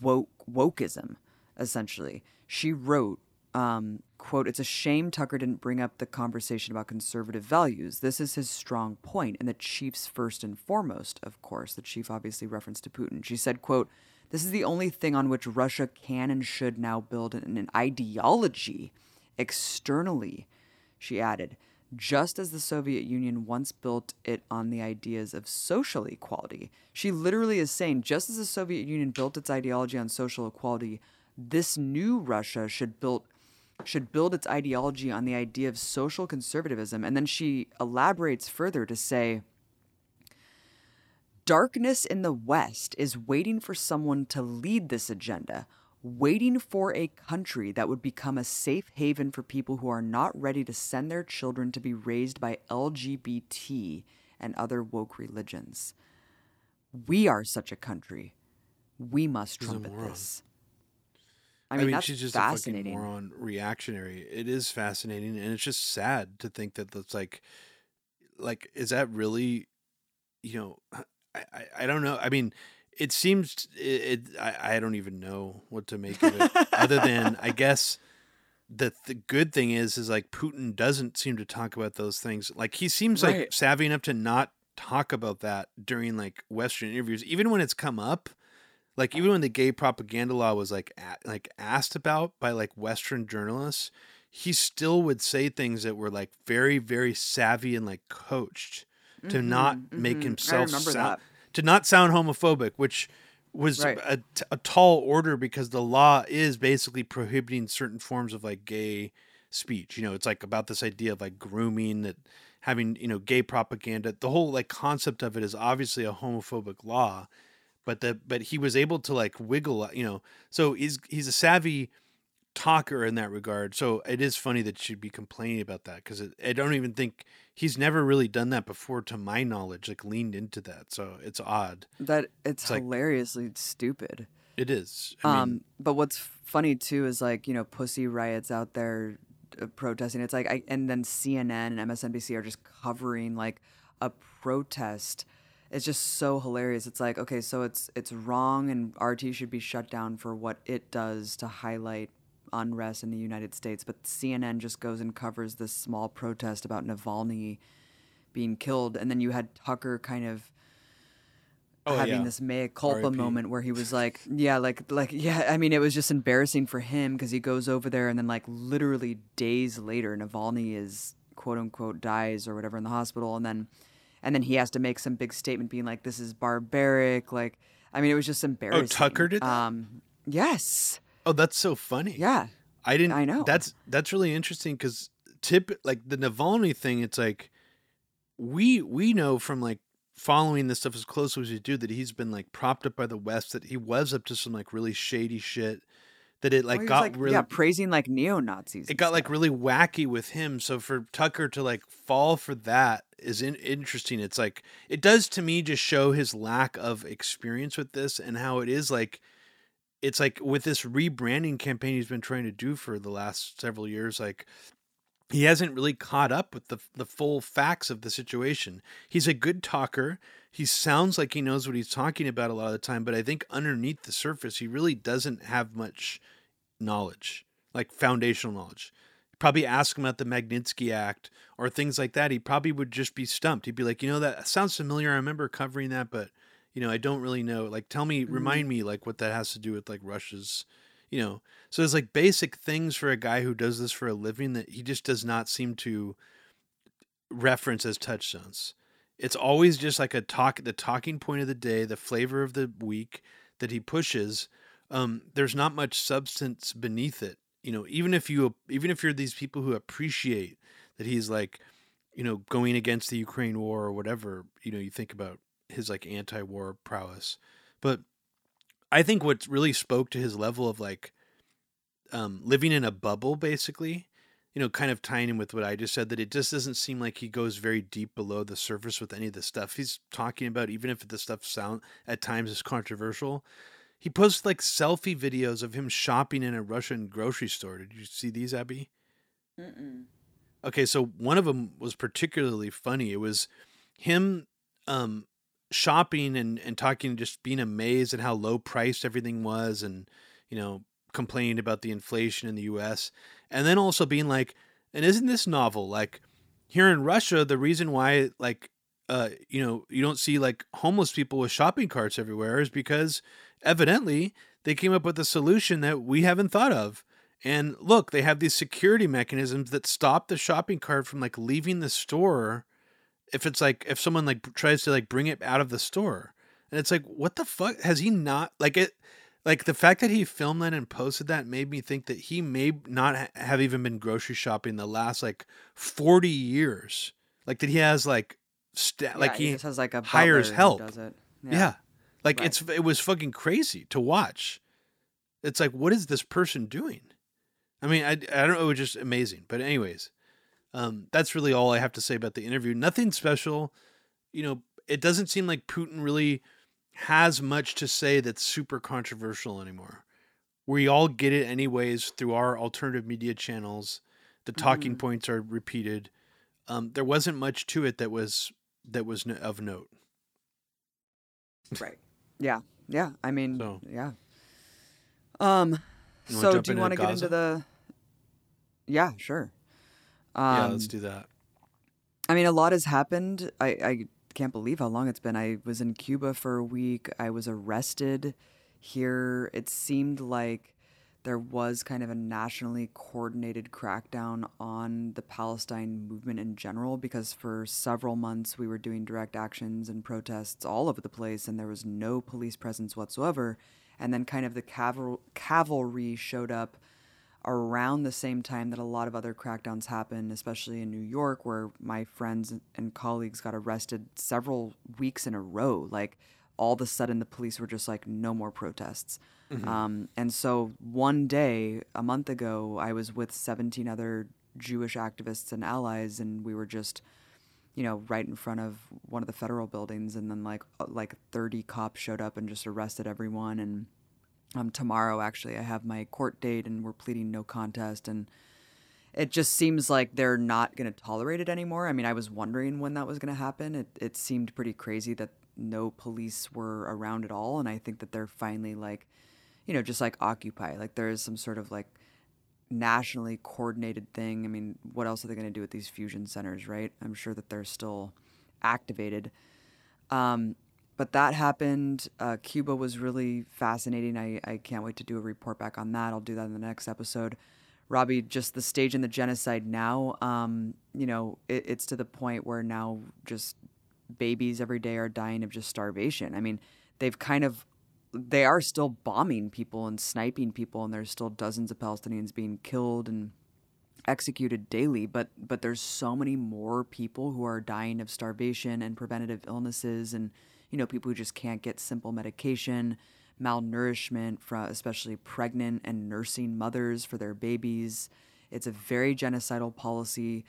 woke wokeism, essentially. She wrote, um, quote, it's a shame Tucker didn't bring up the conversation about conservative values. This is his strong point, and the chief's first and foremost, of course. The chief obviously referenced to Putin. She said, quote, this is the only thing on which Russia can and should now build an, an ideology externally, she added just as the Soviet Union once built it on the ideas of social equality. She literally is saying, just as the Soviet Union built its ideology on social equality, this new Russia should build should build its ideology on the idea of social conservatism. And then she elaborates further to say, Darkness in the West is waiting for someone to lead this agenda, waiting for a country that would become a safe haven for people who are not ready to send their children to be raised by LGBT and other woke religions. We are such a country. We must trumpet this. I mean, that's she's just fascinating. a fucking moron reactionary. It is fascinating, and it's just sad to think that that's like, like, is that really, you know, I, I, I don't know. I mean, it seems it, it I, I don't even know what to make of it, other than I guess the the good thing is is like Putin doesn't seem to talk about those things. Like he seems like savvy enough to not talk about that during like Western interviews, even when it's come up. Like even when the gay propaganda law was like a, like asked about by like Western journalists, he still would say things that were like very very savvy and like coached to not Mhm, make mhm. himself sound, that. to not sound homophobic, which was Right. a, t- a tall order because the law is basically prohibiting certain forms of like gay speech. You know, it's like about this idea of like grooming that having, you know, gay propaganda. The whole like concept of it is obviously a homophobic law, but the but he was able to like wiggle, you know. So he's he's a savvy talker in that regard. So it is funny that she'd be complaining about that because I don't even think he's never really done that before, to my knowledge, like leaned into that. So it's odd. that it's, It's like- hilariously stupid. It is. I mean, um, but what's funny too is like you know pussy riots out there uh, protesting. It's like I, and then CNN and MSNBC are just covering like a protest. It's just so hilarious. It's like okay, so it's it's wrong, and RT should be shut down for what it does to highlight unrest in the United States. But CNN just goes and covers this small protest about Navalny being killed, and then you had Tucker kind of Oh, having yeah. this mea culpa RIP. moment where he was like, yeah, like, like, yeah. I mean, it was just embarrassing for him because he goes over there and then, like, literally days later, Navalny is quote unquote dies or whatever in the hospital, and then, and then he has to make some big statement being like, "This is barbaric." Like, I mean, it was just embarrassing. Oh, Tucker did that? Um, yes, oh, that's so funny. yeah, I didn't. I know. That's that's really interesting because tip like the Navalny thing. It's like we we know from like following this stuff as closely as we do that he's been like propped up by the West. That he was up to some like really shady shit. That it like Well, got like, really yeah, praising like neo Nazis. it got like really wacky with him. So for Tucker to like fall for that is in- interesting. It's like it does to me just show his lack of experience with this and how it is like it's like with this rebranding campaign he's been trying to do for the last several years like he hasn't really caught up with the the full facts of the situation. He's a good talker. He sounds like he knows what he's talking about a lot of the time, but I think underneath the surface he really doesn't have much knowledge, like foundational knowledge. Probably ask him about the Magnitsky Act or things like that. He probably would just be stumped. He'd be like, you know, that sounds familiar. I remember covering that, but you know, I don't really know. Like, tell me, mm-hmm. remind me, like what that has to do with like Russia's, you know. So there's like basic things for a guy who does this for a living that he just does not seem to reference as touchstones. It's always just like a talk, the talking point of the day, the flavor of the week that he pushes. Um, there's not much substance beneath it. You know, even if you, even if you're these people who appreciate that he's like, you know, going against the Ukraine war or whatever, you know, you think about his like anti-war prowess. But I think what really spoke to his level of like um, living in a bubble, basically, you know, kind of tying in with what I just said, that it just doesn't seem like he goes very deep below the surface with any of the stuff he's talking about, even if the stuff sound at times is controversial. He posts like selfie videos of him shopping in a Russian grocery store. Did you see these, Abby? Mm-mm. Okay, so one of them was particularly funny. It was him um, shopping and, and talking, just being amazed at how low priced everything was, and you know, complaining about the inflation in the U.S. And then also being like, and isn't this novel? Like here in Russia, the reason why like uh, you know you don't see like homeless people with shopping carts everywhere is because evidently they came up with a solution that we haven't thought of and look, they have these security mechanisms that stop the shopping cart from like leaving the store if it's like if someone like tries to like bring it out of the store. And it's like, what the fuck has he not like it like the fact that he filmed that and posted that made me think that he may not ha- have even been grocery shopping the last like 40 years. Like that he has like like Yeah, he, just has like a hires help. Does it. yeah. Like Right. it's it was fucking crazy to watch. It's like what is this person doing? I mean, I I don't know, it was just amazing. But anyways, um that's really all I have to say about the interview. Nothing special. You know, it doesn't seem like Putin really has much to say that's super controversial anymore. We all get it anyways through our alternative media channels. The talking Mhm. points are repeated. Um, there wasn't much to it that was that was no- of note. Right. Yeah. Yeah. I mean, So- yeah. Um. So, do you want to get into the? Yeah. Sure. Um, yeah, let's do that. I mean, a lot has happened. I, I can't believe how long it's been. I was in Cuba for a week. I was arrested here. It seemed like there was kind of a nationally coordinated crackdown on the Palestine movement in general because for several months we were doing direct actions and protests all over the place and there was no police presence whatsoever. And then kind of the caval- cavalry showed up around the same time that a lot of other crackdowns happened, especially in New York, where my friends and colleagues got arrested several weeks in a row. Like all of a sudden, the police were just like, no more protests. Um, and so one day, a month ago, I was with 17 other Jewish activists and allies, and we were just you know, right in front of one of the federal buildings, and then like uh, like thirty cops showed up and just arrested everyone. And um, tomorrow, actually, I have my court date, and we're pleading no contest. And it just seems like they're not going to tolerate it anymore. I mean, I was wondering when that was going to happen. It it seemed pretty crazy that no police were around at all, and I think that they're finally like, you know, just like Occupy. Like there is some sort of like nationally coordinated thing. I mean, what else are they going to do with these fusion centers, right? I'm sure that they're still activated. Um, but that happened. Uh, Cuba was really fascinating. I, I can't wait to do a report back on that. I'll do that in the next episode. Robbie, just the stage in the genocide now, um, you know, it, it's to the point where now just babies every day are dying of just starvation. I mean, they've kind of they are still bombing people and sniping people and there's still dozens of Palestinians being killed and executed daily but but there's so many more people who are dying of starvation and preventative illnesses and you know people who just can't get simple medication malnourishment from especially pregnant and nursing mothers for their babies. It's a very genocidal policy.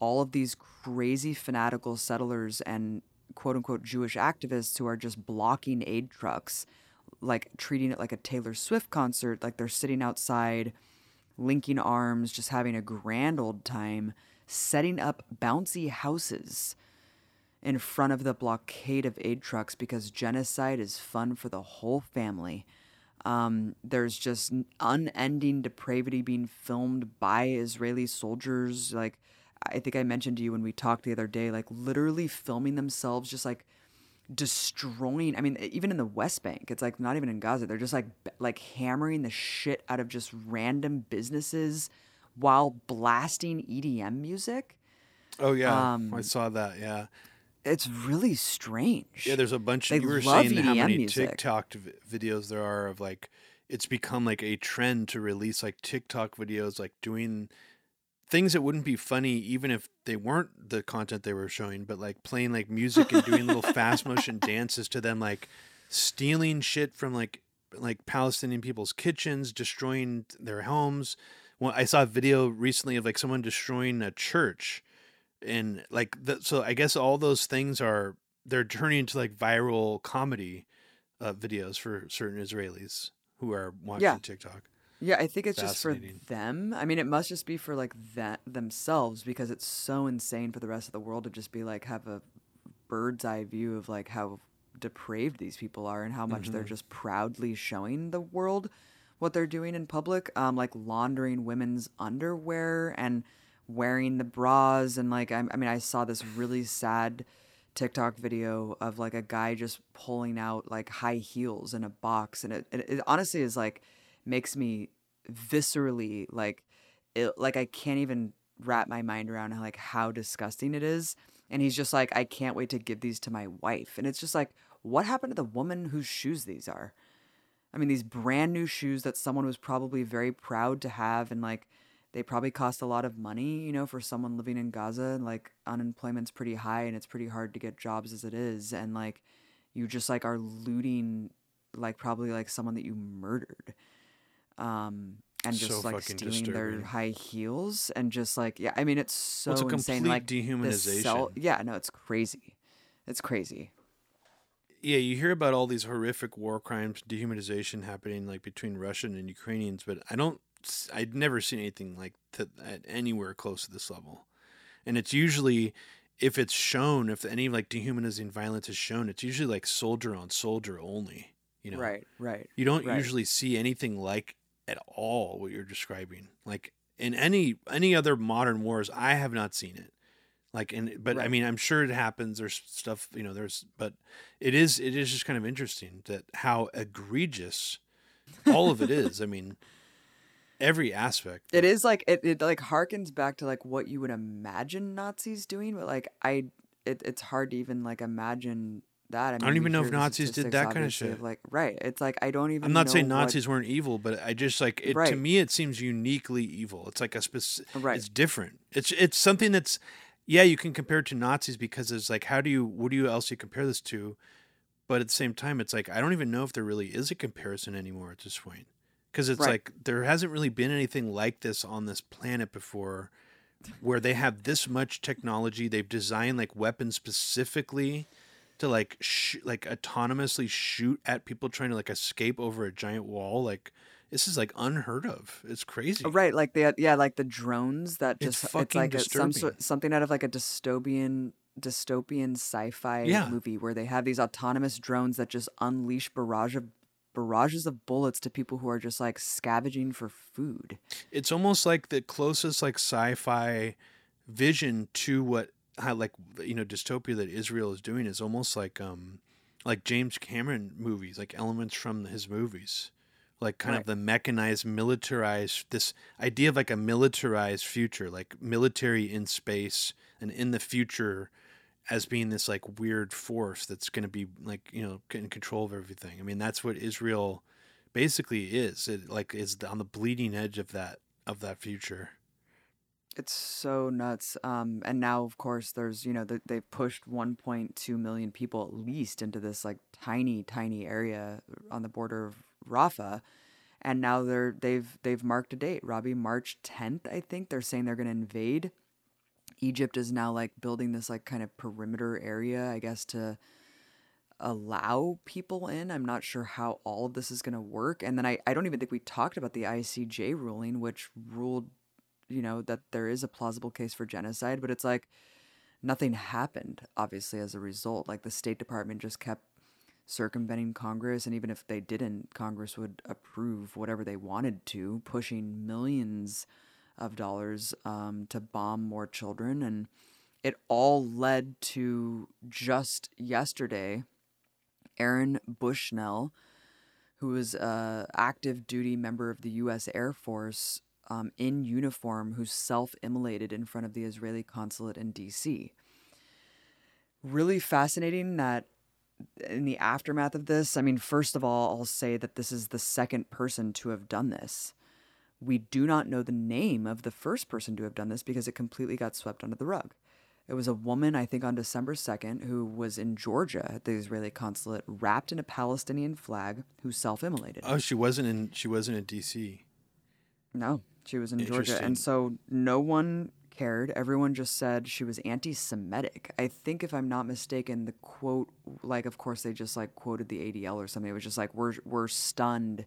All of these crazy fanatical settlers and quote unquote Jewish activists who are just blocking aid trucks like treating it like a Taylor Swift concert, like they're sitting outside, linking arms, just having a grand old time, setting up bouncy houses in front of the blockade of aid trucks because genocide is fun for the whole family. Um, there's just unending depravity being filmed by Israeli soldiers. Like, I think I mentioned to you when we talked the other day, like literally filming themselves just like destroying i mean even in the west bank it's like not even in gaza they're just like like hammering the shit out of just random businesses while blasting edm music Oh yeah, Um, I saw that. Yeah, it's really strange yeah. There's a bunch. They Of, you were saying how many music. TikTok videos there are of like it's become like a trend to release like TikTok videos, like doing things that wouldn't be funny even if they weren't the content they were showing, but like playing like music and doing little fast motion dances to them, like stealing shit from like like Palestinian people's kitchens, destroying their homes, Well, I saw a video recently of like someone destroying a church, and like the, so. I guess all those things are they're turning into like viral comedy uh, videos for certain Israelis who are watching Yeah. TikTok. Yeah, I think it's just for them. I mean, it must just be for like that themselves because it's so insane for the rest of the world to just be like have a bird's eye view of like how depraved these people are and how much they're just proudly showing the world what they're doing in public, um, like laundering women's underwear and wearing the bras and like I, I mean, I saw this really sad TikTok video of like a guy just pulling out like high heels in a box, and it, it, it honestly is like makes me viscerally like it, like I can't even wrap my mind around how, like how disgusting it is. And he's just like, I can't wait to give these to my wife, and it's just like, what happened to the woman whose shoes these are? I mean, these brand new shoes that someone was probably very proud to have, and like they probably cost a lot of money, you know, for someone living in Gaza. Like unemployment's pretty high, and it's pretty hard to get jobs as it is. And like you just like are looting, like probably like someone that you murdered, um, and So just like fucking stealing their high heels and just like yeah, I mean it's so Well, it's insane. Like dehumanization. cell- yeah, no, it's crazy. It's crazy. Yeah, you hear about all these horrific war crimes, dehumanization happening like between Russian and Ukrainians, but I don't. I'd never seen anything like to, at anywhere close to this level. And it's usually, if it's shown, if any like dehumanizing violence is shown, it's usually like soldier on soldier only. You know, Right, right. You don't right. usually see anything like at all what you're describing. Like in any any other modern wars, I have not seen it. Like and but I mean, I'm sure it happens. There's stuff you know. There's but it is it is just kind of interesting that how egregious all of it is. I mean, every aspect. It is like it, it like harkens back to like what you would imagine Nazis doing, but like I it, it's hard to even like imagine that. I, mean, don't even know if Nazis did that kinda shit. Of like right, it's like I don't even. I'm not saying know what- Nazis weren't evil, but I just like it to me. It seems uniquely evil. It's like a specific. Right. It's different. It's it's something that's yeah. You can compare it to Nazis because it's like how do you what do you else you compare this to? But at the same time, it's like I don't even know if there really is a comparison anymore at this point because it's Right. like there hasn't really been anything like this on this planet before, where they have this much technology. They've designed like weapons specifically to like sh- like autonomously shoot at people trying to like escape over a giant wall like this is like unheard of it's crazy Oh, Right, like the yeah, like the drones that just it's, fucking like a, some sort something out of like a dystopian dystopian sci-fi Yeah. movie where they have these autonomous drones that just unleash barrage of barrages of bullets to people who are just like scavenging for food. it's almost like the closest like sci-fi vision to what how like you know dystopia that israel is doing is almost like um like james cameron movies like elements from his movies like kind of the mechanized militarized this idea of like a militarized future like military in space and in the future as being this like weird force that's going to be like you know in control of everything i mean that's what israel basically is it like is on the bleeding edge of that of that future It's so nuts. Um, and now, of course, there's you know they they've pushed 1.2 million people at least into this like tiny, tiny area on the border of Rafah, and now they're they've they've marked a date. Robbie, March 10th, I think they're saying they're going to invade. Egypt is now like building this like kind of perimeter area, I guess, to allow people in. I'm not sure how all of this is going to work. And then I, I don't even think we talked about the ICJ ruling, which ruled you know that there is a plausible case for genocide but it's like nothing happened obviously as a result like the state department just kept circumventing congress and even if they didn't congress would approve whatever they wanted to pushing millions of dollars um, to bomb more children and it all led to just yesterday aaron bushnell who was a active duty member of the U.S. Air Force um, in uniform, who self-immolated in front of the Israeli consulate in D.C. Really fascinating that in the aftermath of this, I mean, first of all, I'll say that this is the second person to have done this. We do not know the name of the first person to have done this because it completely got swept under the rug. It was a woman, I think, on December 2nd, who was in Georgia at the Israeli consulate, wrapped in a Palestinian flag, who self immolated. oh she wasn't in she wasn't in dc no, She was in Georgia, and so no one cared. Everyone just said she was anti-Semitic. I think, if I'm not mistaken, the quote, like, of course, they just like quoted the ADL or something. It was just like, "We're we're stunned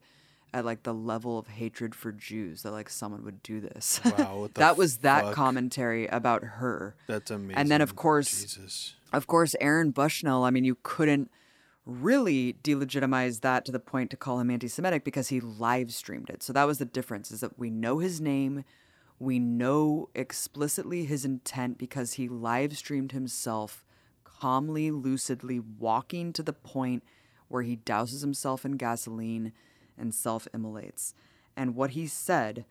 at like the level of hatred for Jews that like someone would do this." Wow, what the that was that fuck? commentary about her. That's amazing. And then, of course, Jesus. Of course, Aaron Bushnell, I mean, you couldn't really delegitimize that to the point to call him anti Semitic because he live streamed it. So that was the difference is that we know his name, we know explicitly his intent because he live streamed himself calmly, lucidly walking to the point where he douses himself in gasoline and self immolates. And what he said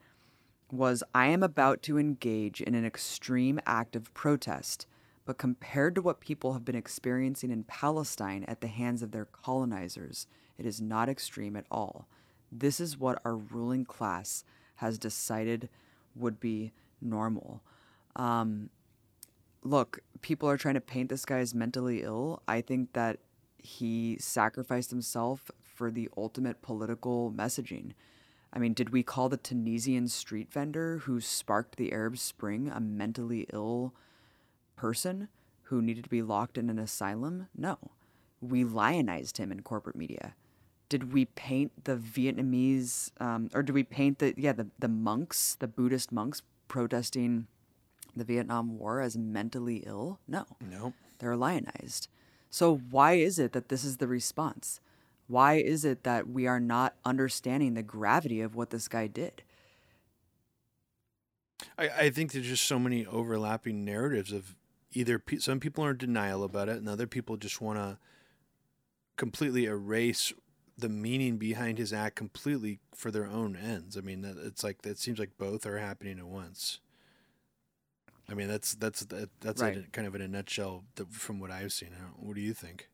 was I am about to engage in an extreme act of protest, but compared to what people have been experiencing in Palestine at the hands of their colonizers, it is not extreme at all. This is what our ruling class has decided would be normal. Um, look, people are trying to paint this guy as mentally ill. I think that he sacrificed himself for the ultimate political messaging. I mean, did we call the Tunisian street vendor who sparked the Arab Spring a mentally ill person who needed to be locked in an asylum? No. We lionized him in corporate media. Did we paint the Vietnamese, um, or did we paint the yeah the the monks, the Buddhist monks protesting the Vietnam War as mentally ill? No, Nope. they're lionized. So why is it that this is the response? Why is it that we are not understanding the gravity of what this guy did? I, I think there's just so many overlapping narratives of either pe- some people are in denial about it and other people just want to completely erase the meaning behind his act completely for their own ends. I mean, it's like it seems like both are happening at once. I mean, that's that's that, that's Right. it kind of in a nutshell from what I've seen. I don't, what do you think?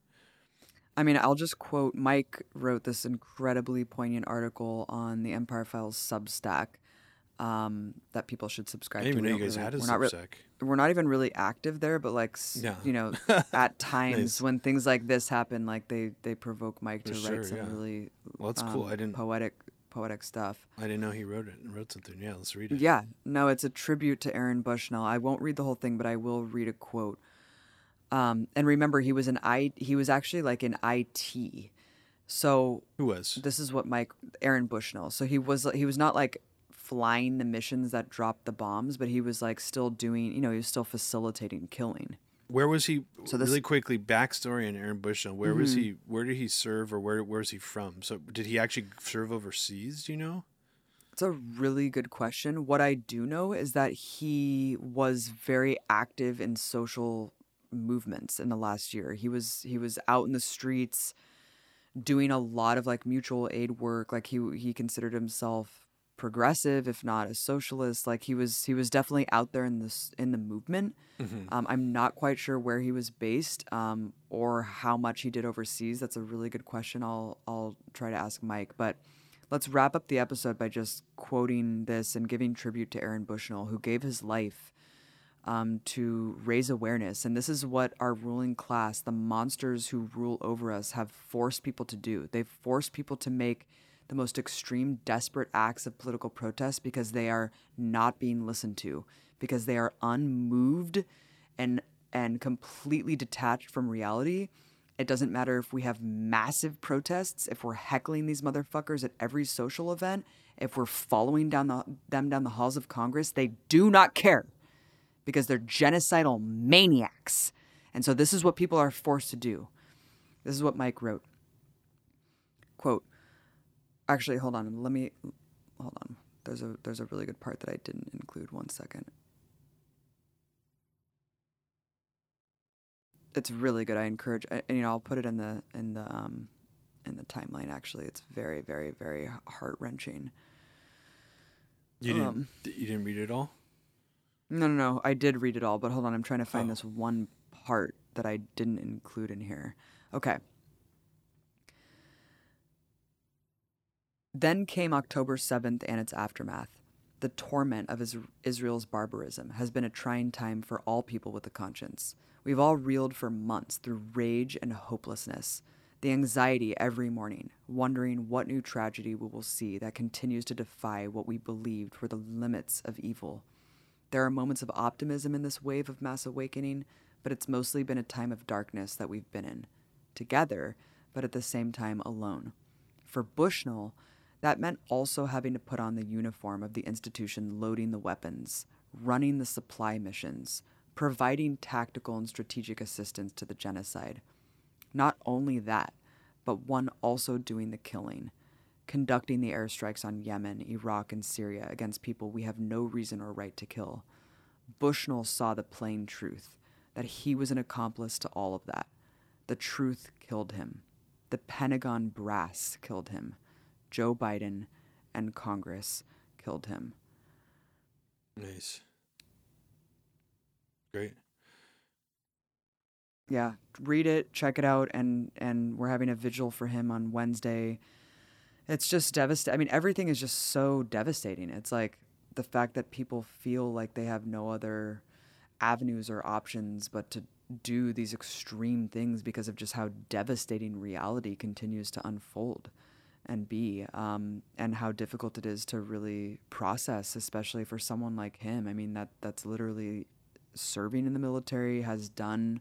I mean, I'll just quote Mike wrote this incredibly poignant article on the Empire Files Substack um, that people should I subscribe didn't to. even know you guys really, had a we're not re- we're not even really active there, but like Yeah. you know, at times Nice. when things like this happen, like they they provoke Mike to For write sure, some yeah. really Well, that's cool. um, I didn't poetic poetic stuff. I didn't know he wrote it and wrote something. Yeah, let's read it. Yeah, no, it's a tribute to Aaron Bushnell. I won't read the whole thing, but I will read a quote. Um, and remember, he was an I. He was actually like an IT. So Who was? this is what Mike Aaron Bushnell. So he was he was not like flying the missions that dropped the bombs, but he was like still doing. You know, he was still facilitating killing. Where was he? So this- really quickly, backstory on Aaron Bushnell. Where was Mhm. he? Where did he serve, or where where's he from? So, did he actually serve overseas? Do you know? It's a really good question. What I do know is that he was very active in social movements in the last year. He was he was out in the streets doing a lot of like mutual aid work. Like he he considered himself progressive, if not a socialist. Like he was he was definitely out there in this in the movement. Um, I'm not quite sure where he was based um, or how much he did overseas. That's a really good question. I'll I'll try to ask Mike. But let's wrap up the episode by just quoting this and giving tribute to Aaron Bushnell, who gave his life um, to raise awareness. And this is what our ruling class, the monsters who rule over us, have forced people to do. They've forced people to make the most extreme, desperate acts of political protest because they are not being listened to, because they are unmoved and and completely detached from reality. It doesn't matter if we have massive protests, if we're heckling these motherfuckers at every social event, if we're following down the, them down the halls of Congress, they do not care because they're genocidal maniacs. And so this is what people are forced to do. This is what Mike wrote. Quote, actually, hold on. Let me, hold on. There's a, there's a really good part that I didn't include. One second. It's really good. I encourage, I- and, you know, I'll put it in the, in the, um, in the timeline. Actually, it's very, very, very heart wrenching. You didn't. Um, you didn't read it all. No, no, no. I did read it all, but hold on. I'm trying to find Oh. this one part that I didn't include in here. Okay. Then came October 7th and its aftermath. The torment of Israel's barbarism has been a trying time for all people with a conscience. We've all reeled for months through rage and hopelessness. The anxiety every morning, wondering what new tragedy we will see that continues to defy what we believed were the limits of evil. There are moments of optimism in this wave of mass awakening, but it's mostly been a time of darkness that we've been in, together, but at the same time alone. For Bushnell, that meant also having to put on the uniform of the institution loading the weapons, running the supply missions, providing tactical and strategic assistance to the genocide. Not only that, but one also doing the killing, conducting the airstrikes on Yemen, Iraq, and Syria against people we have no reason or right to kill. Bushnell saw the plain truth that he was an accomplice to all of that. The truth killed him. The Pentagon brass killed him. Joe Biden and Congress killed him. Nice. Great. Yeah, read it, check it out, and and we're having a vigil for him on Wednesday. It's just devastating. I mean, everything is just so devastating. It's like the fact that people feel like they have no other avenues or options but to do these extreme things because of just how devastating reality continues to unfold and be, um, and how difficult it is to really process, especially for someone like him. I mean, that that's literally serving in the military, has done,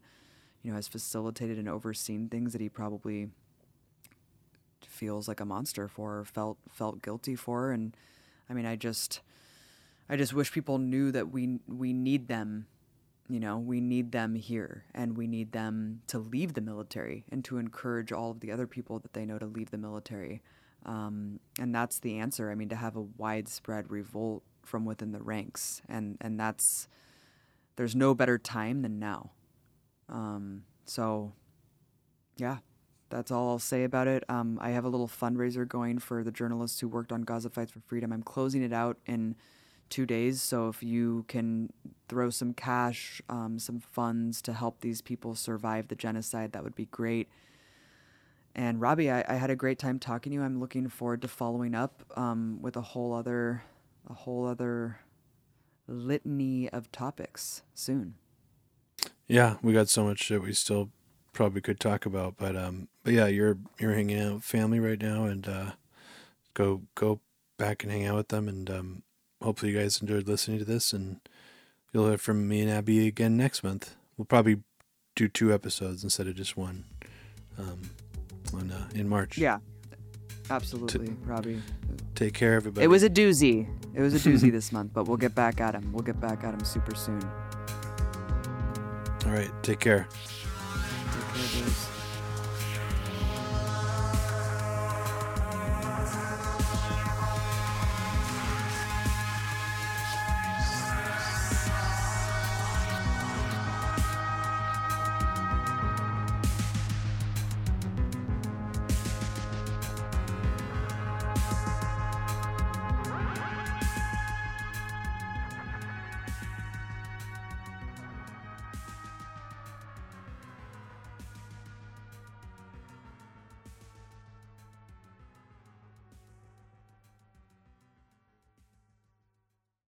you know, has facilitated and overseen things that he probably feels like a monster for, or felt felt guilty for, and I mean, I just, I just wish people knew that we we need them you know, we need them here and we need them to leave the military and to encourage all of the other people that they know to leave the military. Um, and that's the answer. I mean, to have a widespread revolt from within the ranks. And, and that's, there's no better time than now. Um, so, yeah, that's all I'll say about it. Um, I have a little fundraiser going for the journalists who worked on Gaza Fights for Freedom. I'm closing it out in two days. So if you can throw some cash, um, some funds to help these people survive the genocide, that would be great. And Robbie, I, I had a great time talking to you. I'm looking forward to following up um, with a whole other, a whole other litany of topics soon. Yeah, we got so much that we still probably could talk about, but um, but yeah, you're you're hanging out with family right now, and uh, go go back and hang out with them, and um, hopefully you guys enjoyed listening to this, and you'll hear from me and Abby again next month. We'll probably do two episodes instead of just one um, on, uh, in March. Yeah, absolutely, Robbie. Take care, everybody. It was a doozy. It was a doozy this month, but we'll get back at him. We'll get back at him super soon. All right, take care. Take care, dudes.